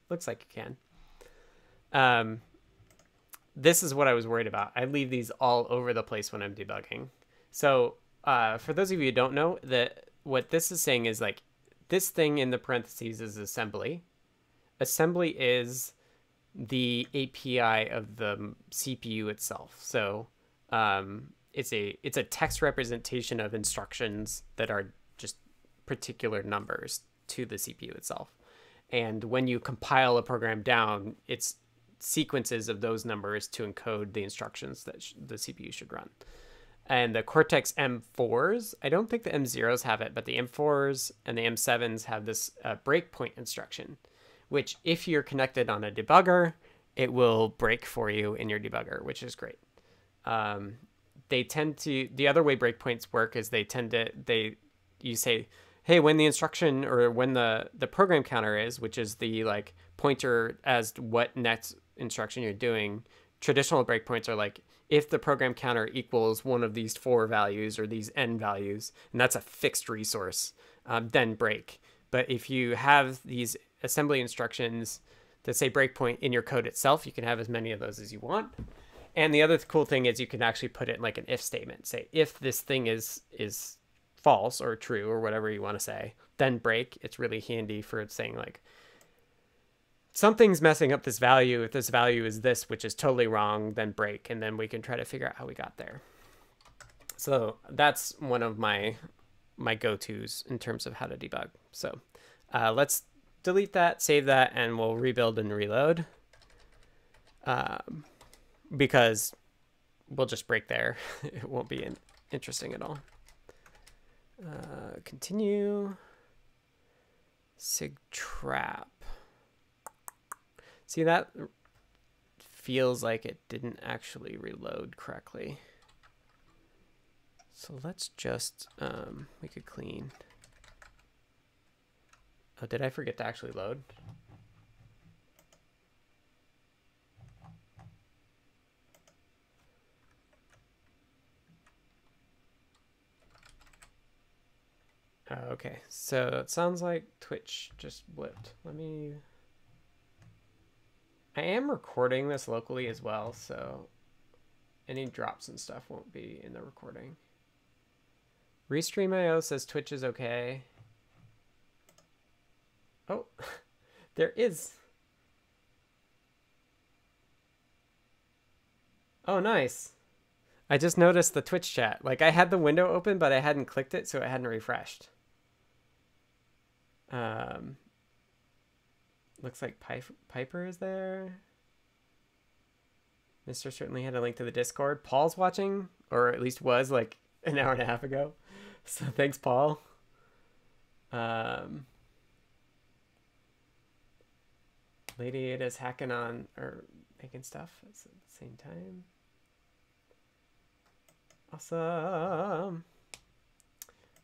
S1: Looks like you can. Um, this is what I was worried about. I leave these all over the place when I'm debugging. So uh, for those of you who don't know, that what this is saying is like this thing in the parentheses is assembly assembly is the API of the CPU itself. So um, it's a it's a text representation of instructions that are just particular numbers to the CPU itself. And when you compile a program down, it's sequences of those numbers to encode the instructions that the CPU should run. And the Cortex M4s, I don't think the M0s have it, but the M4s and the M7s have this uh, breakpoint instruction which if you're connected on a debugger, it will break for you in your debugger, which is great. Um, they tend to the other way breakpoints work is they tend to they you say hey when the instruction or when the the program counter is which is the like pointer as what next instruction you're doing traditional breakpoints are like if the program counter equals one of these four values or these n values and that's a fixed resource um, then break but if you have these assembly instructions that say breakpoint in your code itself. You can have as many of those as you want. And the other cool thing is you can actually put it in like an if statement. Say if this thing is is false or true or whatever you want to say, then break. It's really handy for saying like something's messing up this value. If this value is this, which is totally wrong, then break, and then we can try to figure out how we got there. So that's one of my my go-tos in terms of how to debug. So uh, let's delete that, save that, and we'll rebuild and reload. Um, because we'll just break there. <laughs> it won't be in interesting at all. Uh, continue. Sig trap. See, that feels like it didn't actually reload correctly. So let's just, um, we could clean. Oh, did I forget to actually load? Oh, okay, so it sounds like Twitch just blipped. Let me... I am recording this locally as well, so any drops and stuff won't be in the recording. Restream.io says Twitch is okay. Oh, <laughs> there is. Oh, nice. I just noticed the Twitch chat. Like I had the window open, but I hadn't clicked it, so it hadn't refreshed. Um, looks like Piper is there. Mister certainly had a link to the Discord. Paul's watching, or at least was like <laughs> an hour and a half ago. So thanks, Paul. Um, Lady Ada's hacking on or making stuff at the same time. Awesome.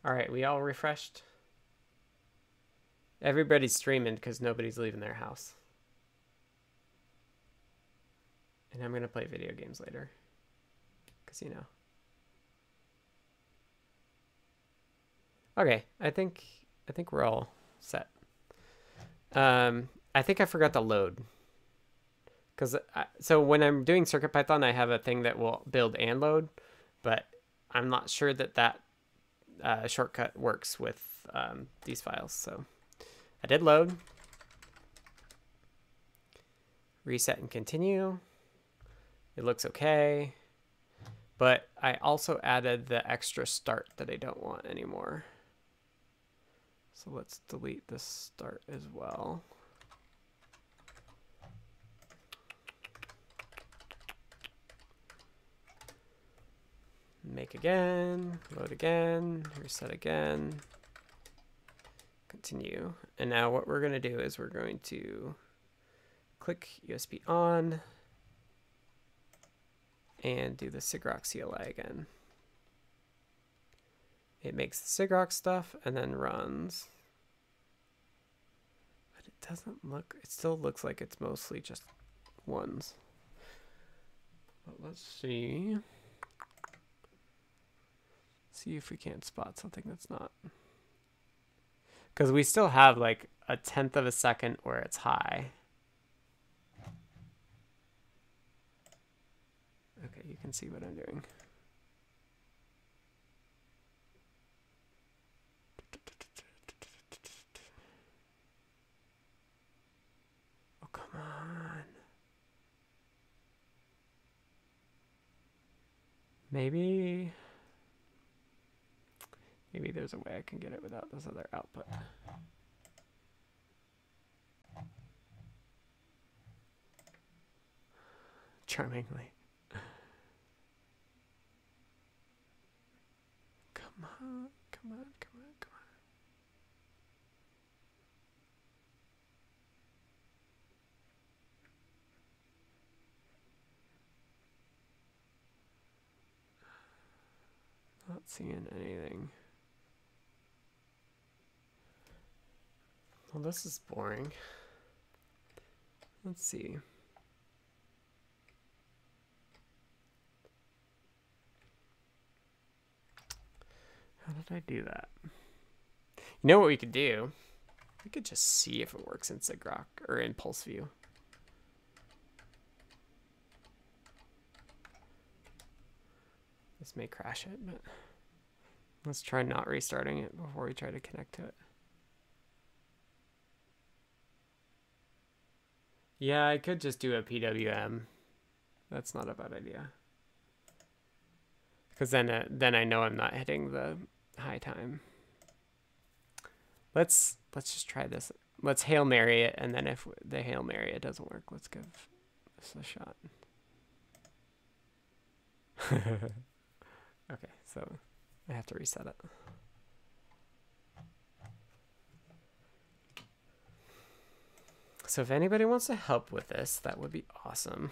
S1: All right, we all refreshed. Everybody's streaming because nobody's leaving their house. And I'm going to play video games later. Because, you know. Okay, I think I think we're all set. Um, I think I forgot to load. Because so when I'm doing CircuitPython, I have a thing that will build and load, but I'm not sure that that uh, shortcut works with um, these files. So I did load. Reset and continue. It looks okay. But I also added the extra start that I don't want anymore. So let's delete this start as well. Make again, load again, reset again, continue. And now what we're going to do is we're going to click USB on and do the Sigrok CLI again. It makes the Sigrok stuff and then runs. But it doesn't look, it still looks like it's mostly just ones. But let's see. See if we can't spot something that's not. Because we still have like a tenth of a second where it's high. Okay, you can see what I'm doing. Oh, come on. Maybe... Maybe there's a way I can get it without this other output. Charmingly. Come on, come on, come on, come on. Not seeing anything. Well, this is boring. Let's see. How did I do that? You know what we could do? We could just see if it works in Sigrok or in PulseView. This may crash it, but let's try not restarting it before we try to connect to it. Yeah, I could just do a PWM. That's not a bad idea. Because then, uh, then I know I'm not hitting the high time. Let's let's just try this. Let's hail mary it, and then if the hail mary it doesn't work, let's give this a shot. <laughs> okay, so I have to reset it. So if anybody wants to help with this, that would be awesome.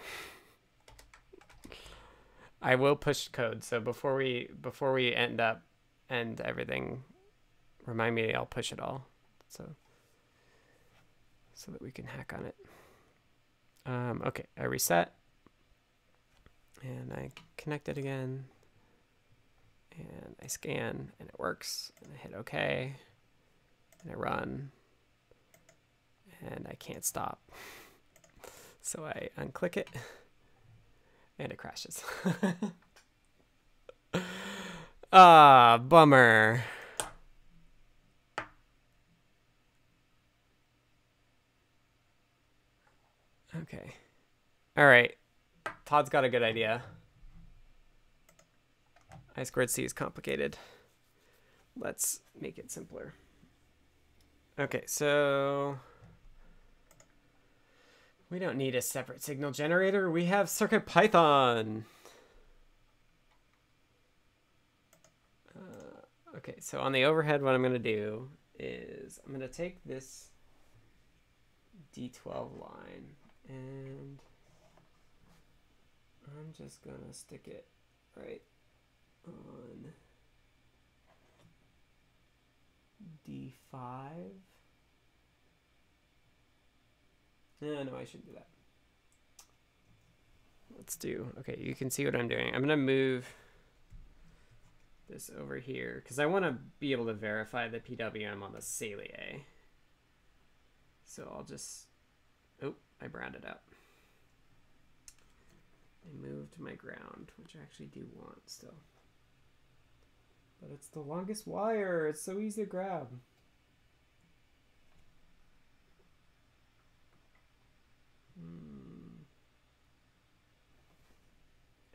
S1: I will push code. So before we before we end up end everything, remind me I'll push it all. So so that we can hack on it. Um, okay, I reset and I connect it again and I scan and it works and I hit OK and I run and I can't stop. So I unclick it And it crashes. <laughs> ah, bummer. Okay. All right. Todd's got a good idea. I squared c is complicated. Let's make it simpler. Okay, so we don't need a separate signal generator. We have CircuitPython. Uh, okay, so on the overhead, what I'm going to do is I'm going to take this D12 line and I'm just going to stick it right on D5. No, no, I shouldn't do that. Let's do, okay, you can see what I'm doing. I'm going to move this over here because I want to be able to verify the PWM on the Saleae. So I'll just, oh, I browned it up. I moved my ground, which I actually do want still. But it's the longest wire. It's so easy to grab. Hmm.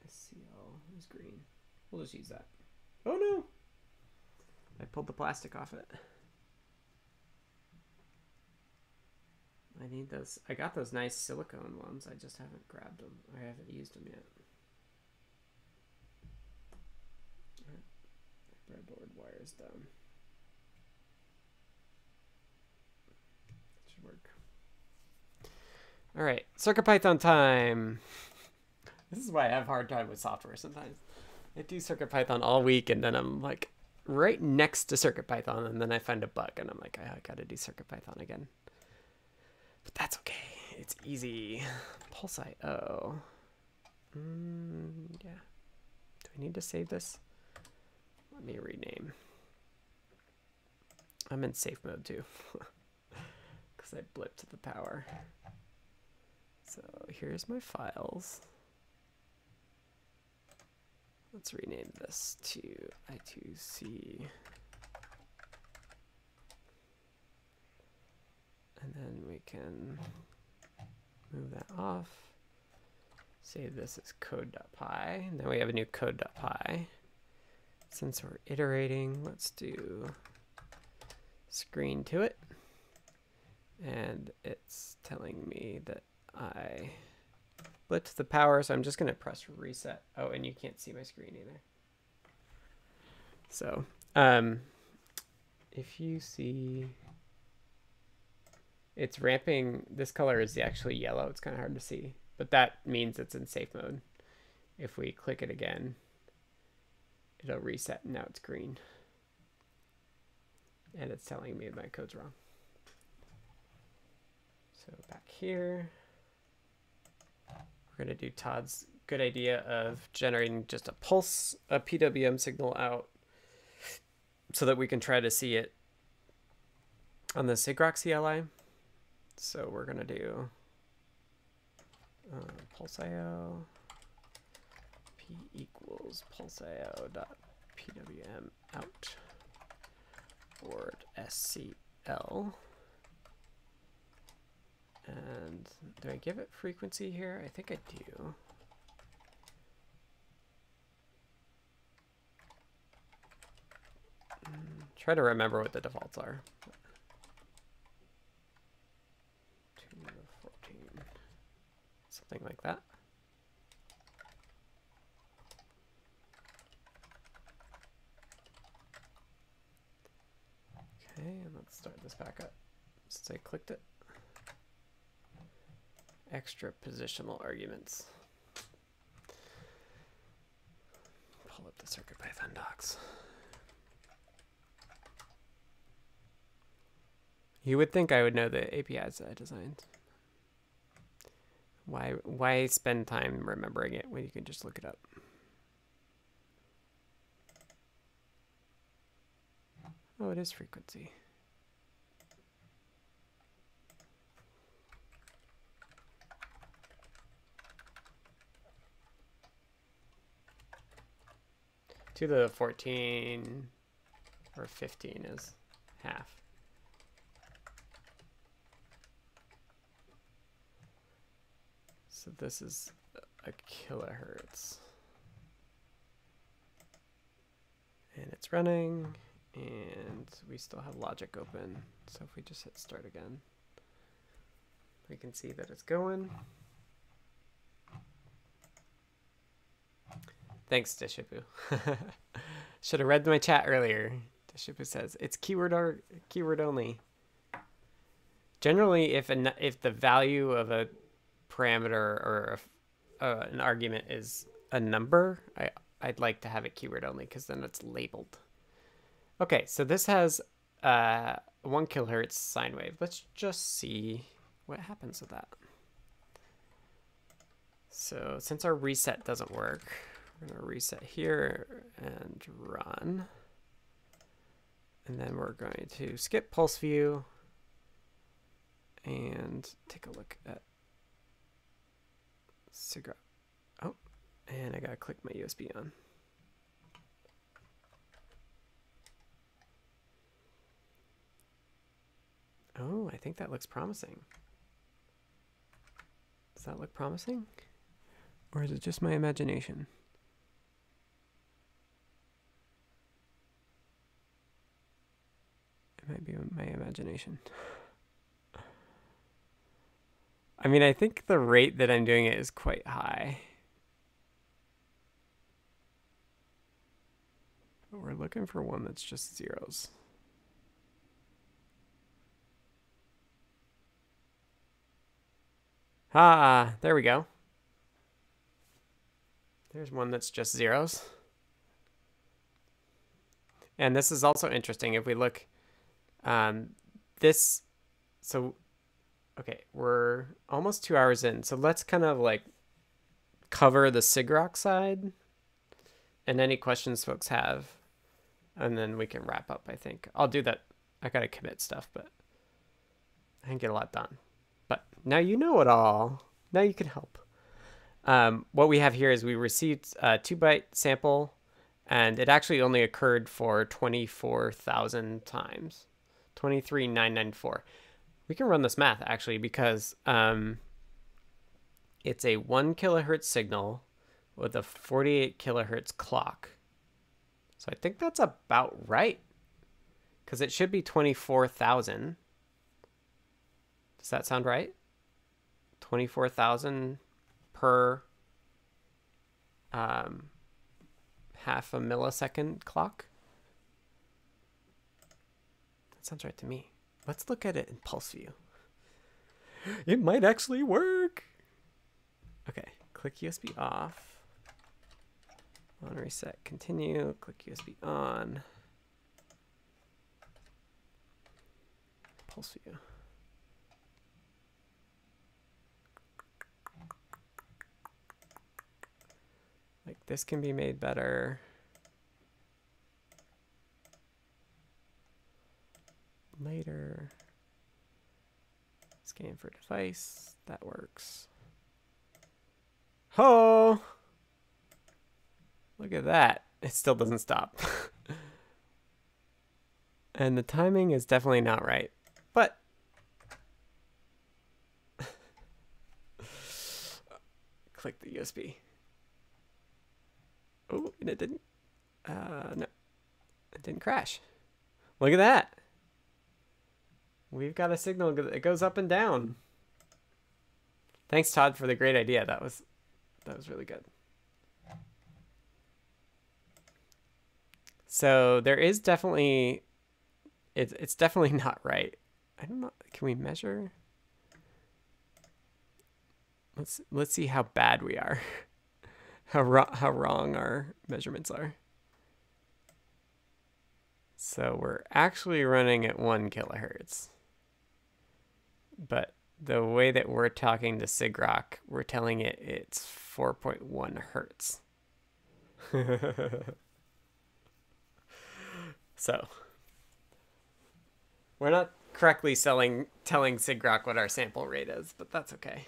S1: SCL is green. We'll just use that. Oh no! I pulled the plastic off it. I need those. I got those nice silicone ones. I just haven't grabbed them. I haven't used them yet. breadboard wires down. Should work. All right, CircuitPython time. This is why I have hard time with software sometimes. I do CircuitPython all week, and then I'm like right next to CircuitPython, and then I find a bug, and I'm like, I gotta do CircuitPython again. But that's okay. It's easy. Pulse IO. Mm, yeah. Do I need to save this? Let me rename. I'm in safe mode too. <laughs> Because I blipped the power. So here's my files. Let's rename this to I2C. And then we can move that off. Save this as code.py. And then we have a new code.py. Since we're iterating, let's do screen to it. And it's telling me that I blipped the power, so I'm just gonna press reset. Oh, and you can't see my screen either. So, um, if you see, it's ramping, this color is actually yellow. It's kind of hard to see, but that means it's in safe mode. If we click it again, it'll reset now it's green. And it's telling me my code's wrong. So back here, we're going to do Todd's good idea of generating just a pulse, a PWM signal out so that we can try to see it on the sigrok CLI. So we're going to do uh, pulse IO equals pulseio dot pwm out board scl. And do I give it frequency here? I think I do. Mm, try to remember what the defaults are. 2 14. Something like that. Okay, and let's start this back up since I clicked it. Extra positional arguments. Pull up the CircuitPython docs. You would think I would know the APIs that I designed. Why why spend time remembering it when you can just look it up? Oh, it is frequency. To the 14 or 15 is half. So this is a kilohertz. And it's running, and we still have logic open. So if we just hit start again, we can see that it's going. Thanks, Deshipu. <laughs> Should have read my chat earlier. Deshipu says it's keyword or keyword only. Generally, if an, if the value of a parameter or a, uh, an argument is a number, I I'd like to have it keyword only because then it's labeled. Okay, so this has uh, one kilohertz sine wave. Let's just see what happens with that. So since our reset doesn't work, we're gonna reset here and run. And then we're going to skip PulseView and take a look at sigrok. Oh, and I gotta click my USB on. Oh, I think that looks promising. Does that look promising? Or is it just my imagination? It might be my imagination. I mean, I think the rate that I'm doing it is quite high. But we're looking for one that's just zeros. Ah, there we go. There's one that's just zeros. And this is also interesting. If we look, um, this, so, okay, we're almost two hours in. So let's kind of like cover the sigrok side and any questions folks have. And then we can wrap up, I think. I'll do that. I got to commit stuff, but I can get a lot done. But now you know it all. Now you can help. Um, what we have here is we received a two byte sample and it actually only occurred for 24,000 times. 23,994. We can run this math actually because um, it's a 1 kilohertz signal with a 48 kilohertz clock. So I think that's about right because it should be 24,000. Does that sound right? 24,000 per um, half a millisecond clock. That sounds right to me. Let's look at it in PulseView. It might actually work. Okay, click USB off. On reset, continue, click USB on. PulseView. Like this can be made better. Later. Scan for device. That works. Ho! Look at that. It still doesn't stop. <laughs> and the timing is definitely not right. But <laughs> click the USB. Oh, and it didn't. Uh, no, it didn't crash. Look at that. We've got a signal that goes up and down. Thanks, Todd, for the great idea. That was, that was really good. So there is definitely, it's it's definitely <laughs> not right. I don't know. Can we measure? Let's let's see how bad we are. <laughs> how ro- how wrong our measurements are. So we're actually running at one kilohertz. But the way that we're talking to sigrok, we're telling it it's 4.1 hertz. <laughs> so we're not correctly selling telling sigrok what our sample rate is, but that's okay.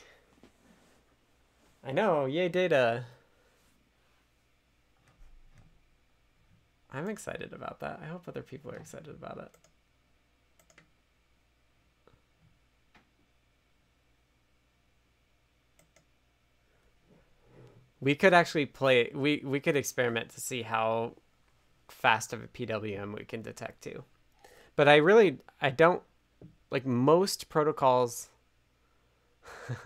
S1: I know, yay data. I'm excited about that. I hope other people are excited about it. We could actually play we we could experiment to see how fast of a PWM we can detect too. But I really I don't like most protocols <laughs>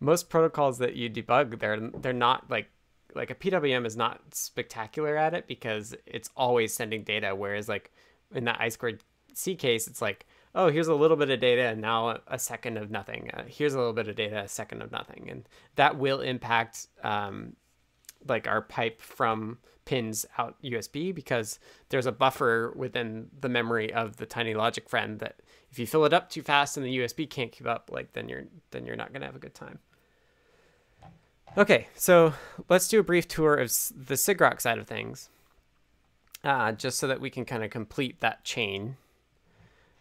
S1: most protocols that you debug they're they're not like like a PWM is not spectacular at it because it's always sending data. Whereas like in that I squared C case, it's like, oh, here's a little bit of data and now a second of nothing. Uh, here's a little bit of data, a second of nothing, and that will impact um, like our pipe from pins out USB because there's a buffer within the memory of the tiny logic friend that if you fill it up too fast and the USB can't keep up, like then you're then you're not gonna have a good time. Okay, so let's do a brief tour of the sigrok side of things, uh, just so that we can kind of complete that chain.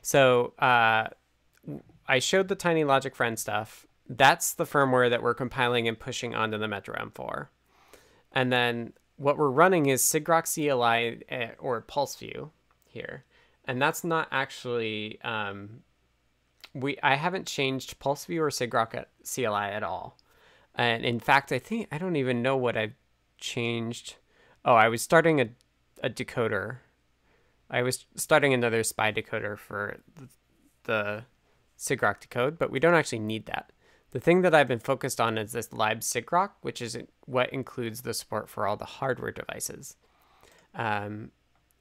S1: So uh, I showed the Tiny Logic Friend stuff. That's the firmware that we're compiling and pushing onto the Metro M4. And then what we're running is sigrok CLI eh, or PulseView here. And that's not actually, um, we I haven't changed PulseView or sigrok CLI at all. And in fact, I think I don't even know what I've changed. Oh, I was starting a, a decoder. I was starting another SPI decoder for the, the sigrok decode, but we don't actually need that. The thing that I've been focused on is this lib sigrok, which is what includes the support for all the hardware devices. Um,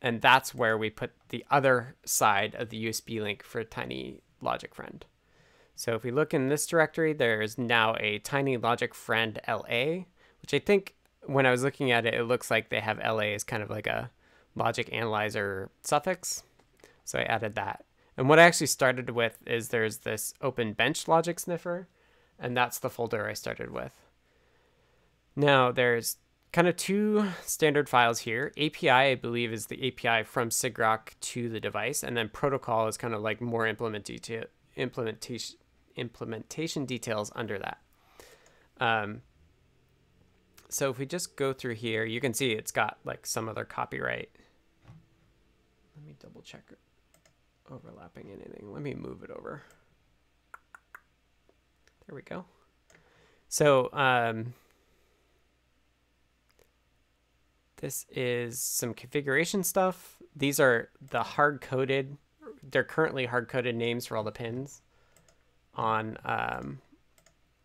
S1: and that's where we put the other side of the USB link for Tiny Logic Friend. So if we look in this directory, there's now a tiny logic friend LA, which I think when I was looking at it, it looks like they have LA as kind of like a logic analyzer suffix. So I added that. And what I actually started with is there's this open bench logic sniffer, and that's the folder I started with. Now there's kind of two standard files here. API, I believe, is the API from sigrok to the device, and then protocol is kind of like more implementation implementation implementation details under that. Um, so if we just go through here, you can see it's got like some other copyright. Double check overlapping anything. Let me move it over. There we go. So um, this is some configuration stuff. These are the hard-coded, they're currently hard-coded names for all the pins on um,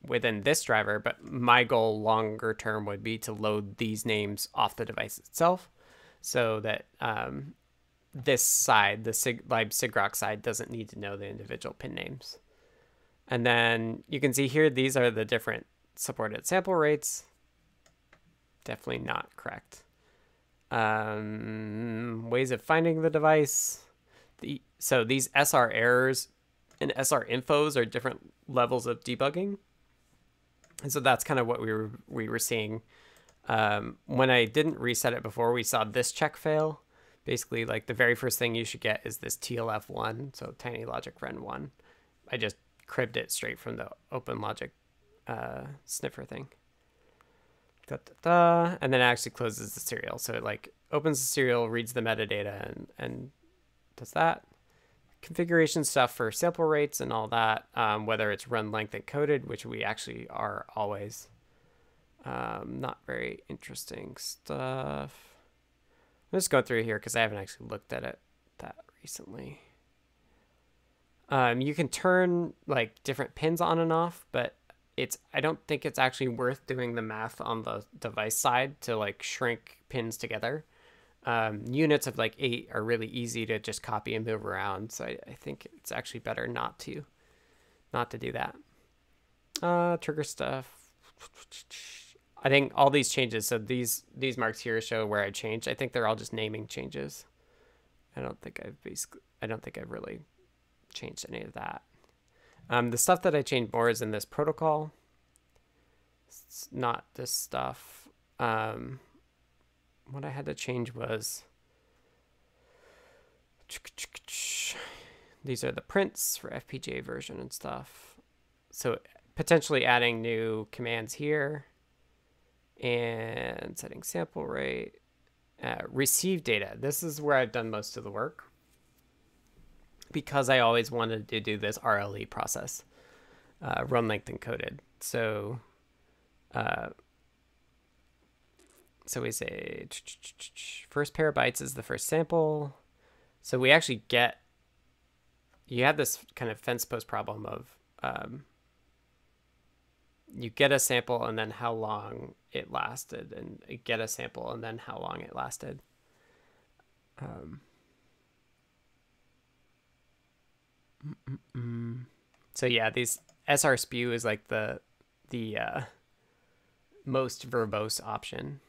S1: within this driver, but my goal longer term would be to load these names off the device itself so that um, this side, the Sig- sigrok side, doesn't need to know the individual pin names. And then you can see here, these are the different supported sample rates. Definitely not correct. Um, ways of finding the device. The, so these SR errors and SR infos are different levels of debugging. And so that's kind of what we were we were seeing. Um, when I didn't reset it before, we saw this check fail. Basically, like the very first thing you should get is this TLF1, so Tiny Logic Friend 1. I just cribbed it straight from the Open Logic uh, sniffer thing. Da, da, da, and then it actually closes the serial. So it like opens the serial, reads the metadata, and, and does that configuration stuff for sample rates and all that, um, whether it's run length encoded, which we actually are always. Um, not very interesting stuff. I'm just going through here because I haven't actually looked at it that recently. Um, you can turn like different pins on and off, but it's I don't think it's actually worth doing the math on the device side to like shrink pins together um, units of like eight are really easy to just copy and move around. So I, I think it's actually better not to, not to do that. Uh, trigger stuff. I think all these changes. So these these marks here show where I changed. I think they're all just naming changes. I don't think I've basically. I don't think I've really changed any of that. Um, the stuff that I changed more is in this protocol. It's not this stuff. Um, what I had to change was these are the prints for FPGA version and stuff. So potentially adding new commands here and setting sample rate. Uh, receive data. This is where I've done most of the work because I always wanted to do this RLE process, uh, run length encoded. So, uh, so we say first pair of bytes is the first sample. So we actually get, you have this kind of fence post problem of, um, you get a sample and then how long it lasted and get a sample and then how long it lasted. Um, so yeah, these SR spew is like the the uh, most verbose option.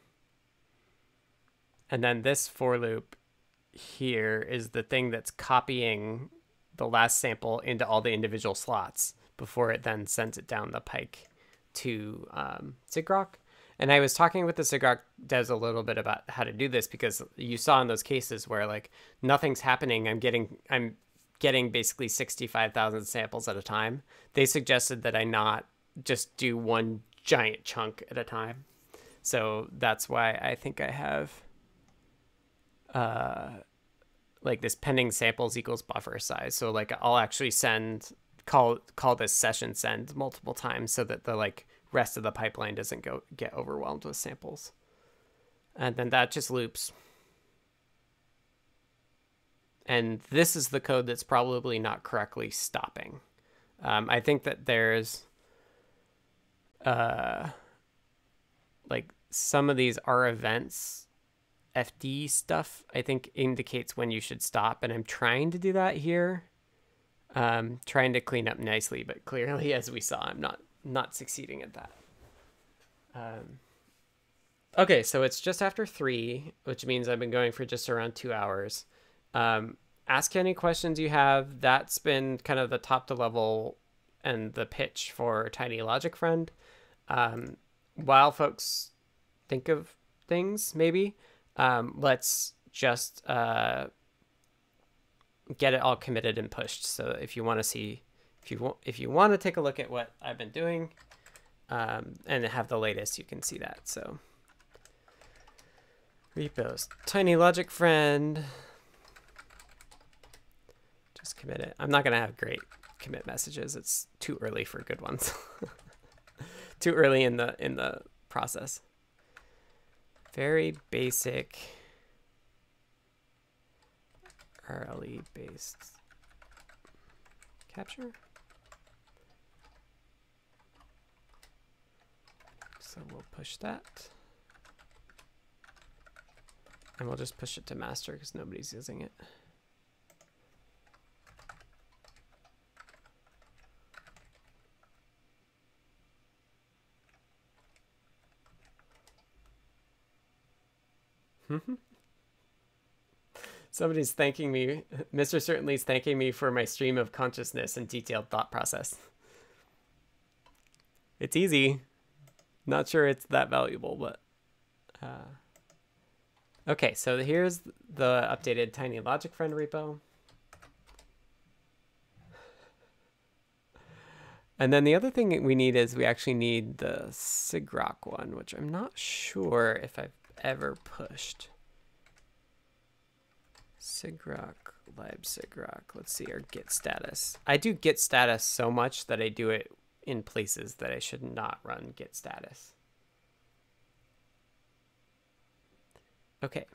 S1: And then this for loop here is the thing that's copying the last sample into all the individual slots before it then sends it down the pike to um, sigrok. And I was talking with the sigrok devs a little bit about how to do this because you saw in those cases where like nothing's happening. I'm getting I'm getting basically 65,000 samples at a time. They suggested that I not just do one giant chunk at a time. So that's why I think I have uh like this pending samples equals buffer size. So like I'll actually send call call this session send multiple times so that the like rest of the pipeline doesn't go get overwhelmed with samples. And then that just loops. And this is the code that's probably not correctly stopping. Um, I think that there's uh, like some of these are events FD stuff, I think indicates when you should stop. And I'm trying to do that here. Um, trying to clean up nicely, but clearly, as we saw, I'm not not succeeding at that. Um, okay, so it's just after three, which means I've been going for just around two hours. Um, ask any questions you have. That's been kind of the top to level and the pitch for Tiny Logic Friend. Um, while folks think of things, maybe um, let's just uh, get it all committed and pushed. So if you want to see if you if you want to take a look at what I've been doing um, and have the latest, you can see that. So repos, tiny logic friend, just commit it. I'm not gonna have great commit messages. It's too early for good ones. <laughs> too early in the in the process. Very basic RLE based capture. So we'll push that. And we'll just push it to master because nobody's using it. Mm-hmm. Somebody's thanking me. <laughs> Mr. Certainly's thanking me for my stream of consciousness and detailed thought process. It's easy. Not sure it's that valuable, but uh, okay. So here's the updated Tiny Logic Friend repo. And then the other thing we need is we actually need the sigrok one, which I'm not sure if I've ever pushed. SIGGROK, lib sigrok. Let's see our git status. I do git status so much that I do it in places that I should not run git status. Okay.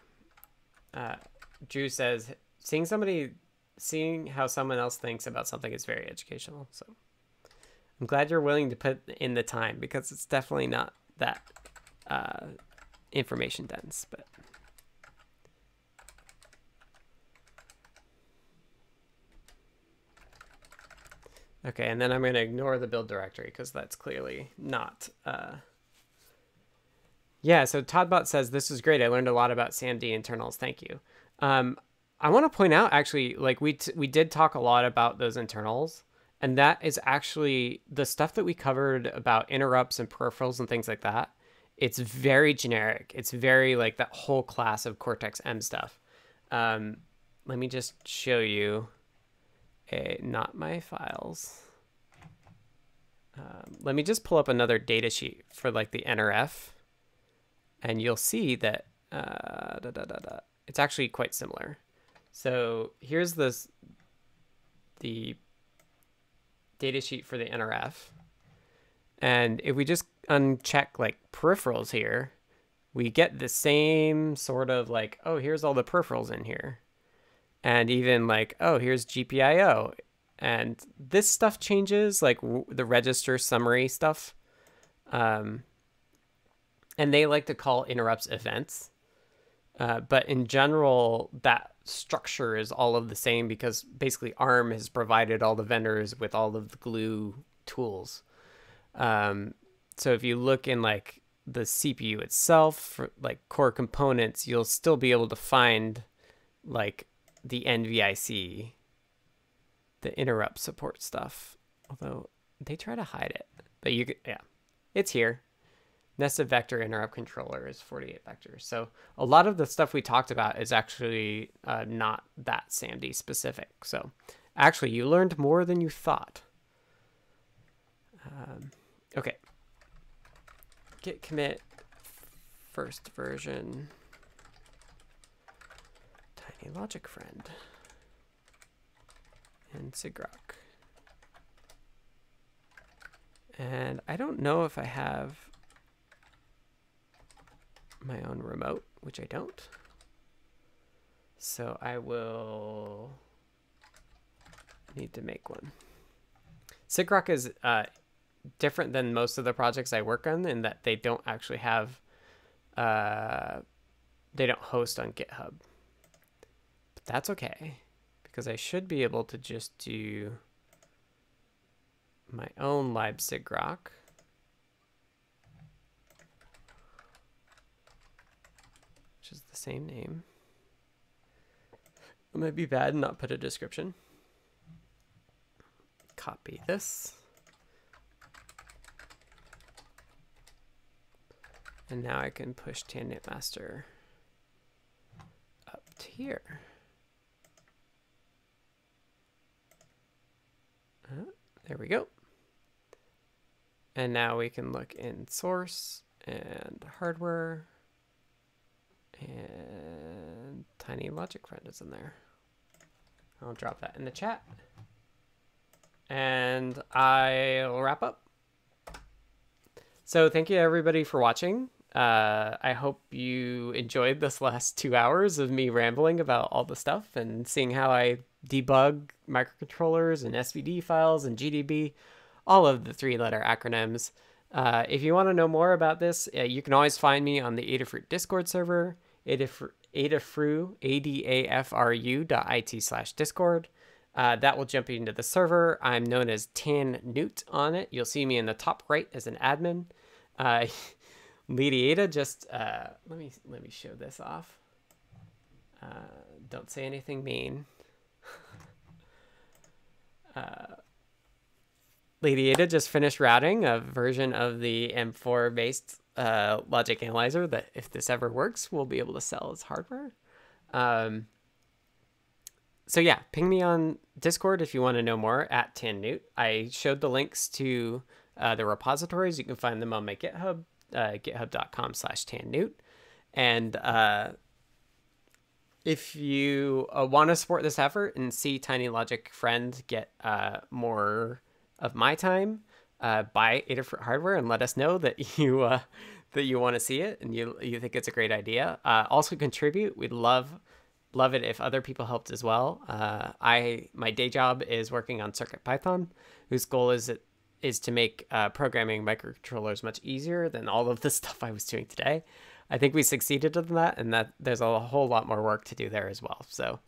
S1: Uh, Drew says, seeing somebody, seeing how someone else thinks about something is very educational. So I'm glad you're willing to put in the time because it's definitely not that uh, information dense, but. Okay, and then I'm going to ignore the build directory because that's clearly not. Uh... Yeah, so todbot says, This is great. I learned a lot about SAMD internals. Thank you. Um, I want to point out actually, like we, we did talk a lot about those internals, and that is actually the stuff that we covered about interrupts and peripherals and things like that. It's very generic. It's very like that whole class of Cortex M stuff. Um, let me just show you a not my files. Um, let me just pull up another data sheet for like the NRF and you'll see that uh, da, da, da, it's actually quite similar. So here's this the data sheet for the NRF. And if we just uncheck like peripherals here, we get the same sort of like, oh, here's all the peripherals in here. And even like, oh, here's GPIO. And this stuff changes, like the register summary stuff. Um, and they like to call interrupts events. Uh, but in general, that structure is all of the same because basically ARM has provided all the vendors with all of the glue tools. Um, so if you look in like the CPU itself, for like core components, you'll still be able to find like the NVIC, the interrupt support stuff. Although they try to hide it, but you yeah, it's here. Nested vector interrupt controller is 48 vectors. So a lot of the stuff we talked about is actually uh, not that SAMD specific. So actually, you learned more than you thought. Um, okay, git commit first version tiny logic friend. And sigrok. And I don't know if I have my own remote which I don't. So I will need to make one. Sigrok is uh, different than most of the projects I work on in that they don't actually have, uh, they don't host on GitHub. But that's okay because I should be able to just do my own libsigrok. Which is the same name. It might be bad and not put a description. Copy this. And now I can push tannewt master up to here. There we go. And now we can look in source and hardware and tiny logic friend is in there. I'll drop that in the chat. And I'll wrap up. So thank you everybody for watching. Uh, I hope you enjoyed this last two hours of me rambling about all the stuff and seeing how I debug microcontrollers and SVD files and GDB, all of the three letter acronyms. Uh, if you want to know more about this, uh, you can always find me on the Adafruit Discord server, Adafru, Adafru, A-D-A-F-R-U dot I-T slash Discord. Uh, that will jump you into the server. I'm known as tannewt on it. You'll see me in the top right as an admin. Uh, <laughs> Lady Ada just uh, let me let me show this off. Uh, don't say anything mean. Uh, Lady Ada just finished routing a version of the M4 based uh, logic analyzer that, if this ever works, we'll be able to sell as hardware. Um, so yeah, ping me on Discord if you want to know more at TanNewt. I showed the links to uh, the repositories. You can find them on my GitHub uh, github.com slash tannewt. And uh, if you uh, want to support this effort and see Tiny Logic Friend get uh, more of my time, uh, buy Adafruit hardware and let us know that <laughs> you uh, that you want to see it and you you think it's a great idea. Uh, also contribute. We'd love love it if other people helped as well. Uh, I my day job is working on CircuitPython, whose goal is that is to make programming microcontrollers much easier than all of the <laughs> stuff I was doing today. I think we succeeded in that, and that there's a whole lot more work to do there as well. So,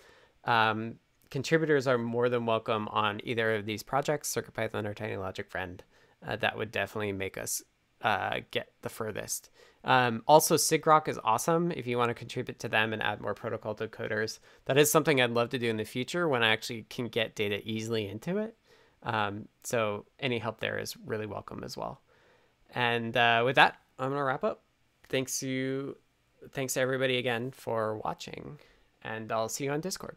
S1: um, contributors are more than welcome on either of these projects, CircuitPython or Tiny Logic Friend. Uh, that would definitely make us uh, get the furthest. Um, also, Sigrok is awesome if you want to contribute to them and add more protocol decoders. That is something I'd love to do in the future when I actually can get data easily into it. Um, so any help there is really welcome as well. And uh, with that, I'm gonna wrap up. Thanks you, thanks to everybody again for watching, and I'll see you on Discord.